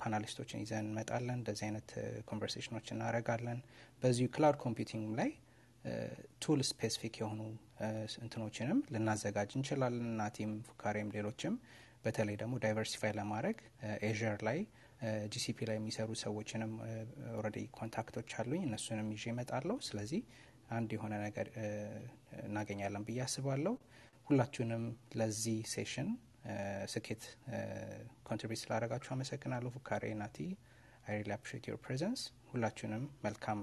ፓናሊስቶችን ይዘን እንመጣለን። እንደዚህ አይነት ኮንቨርሴሽኖች እናደርጋለን። በዚሁ ክላውድ ኮምፒውቲንግ ላይ ቱል ስፔሲፊክ የሆኑ እንትኖችንም ልናዘጋጅ እንችላለን። ናቲም፣ ፉካሬም ሌሎችም በተለይ ደግሞ ዳይቨርሲፋይ ለማድረግ ኤዥር ላይ ጂሲፒ ላይ የሚሰሩ ሰዎችንም ኦልሬዲ ኮንታክቶች አሉኝ እነሱንም ይዤ እመጣለሁ። ስለዚህ አንድ የሆነ ነገር እናገኛለን ብዬ አስባለሁ። ሁላችሁንም ለዚህ ሴሽን ስኬት ኮንትሪቢዩት ስላደረጋችሁ አመሰግናለሁ። ፉካሬ ናቲ አይ ሪሊ አፕሪሼት ዮር ፕሬዘንስ። ሁላችሁንም መልካም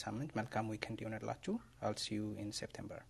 ሳምንት መልካም ዊክንድ ይሆንላችሁ። አል ሲ ዩ ኢን ሴፕቴምበር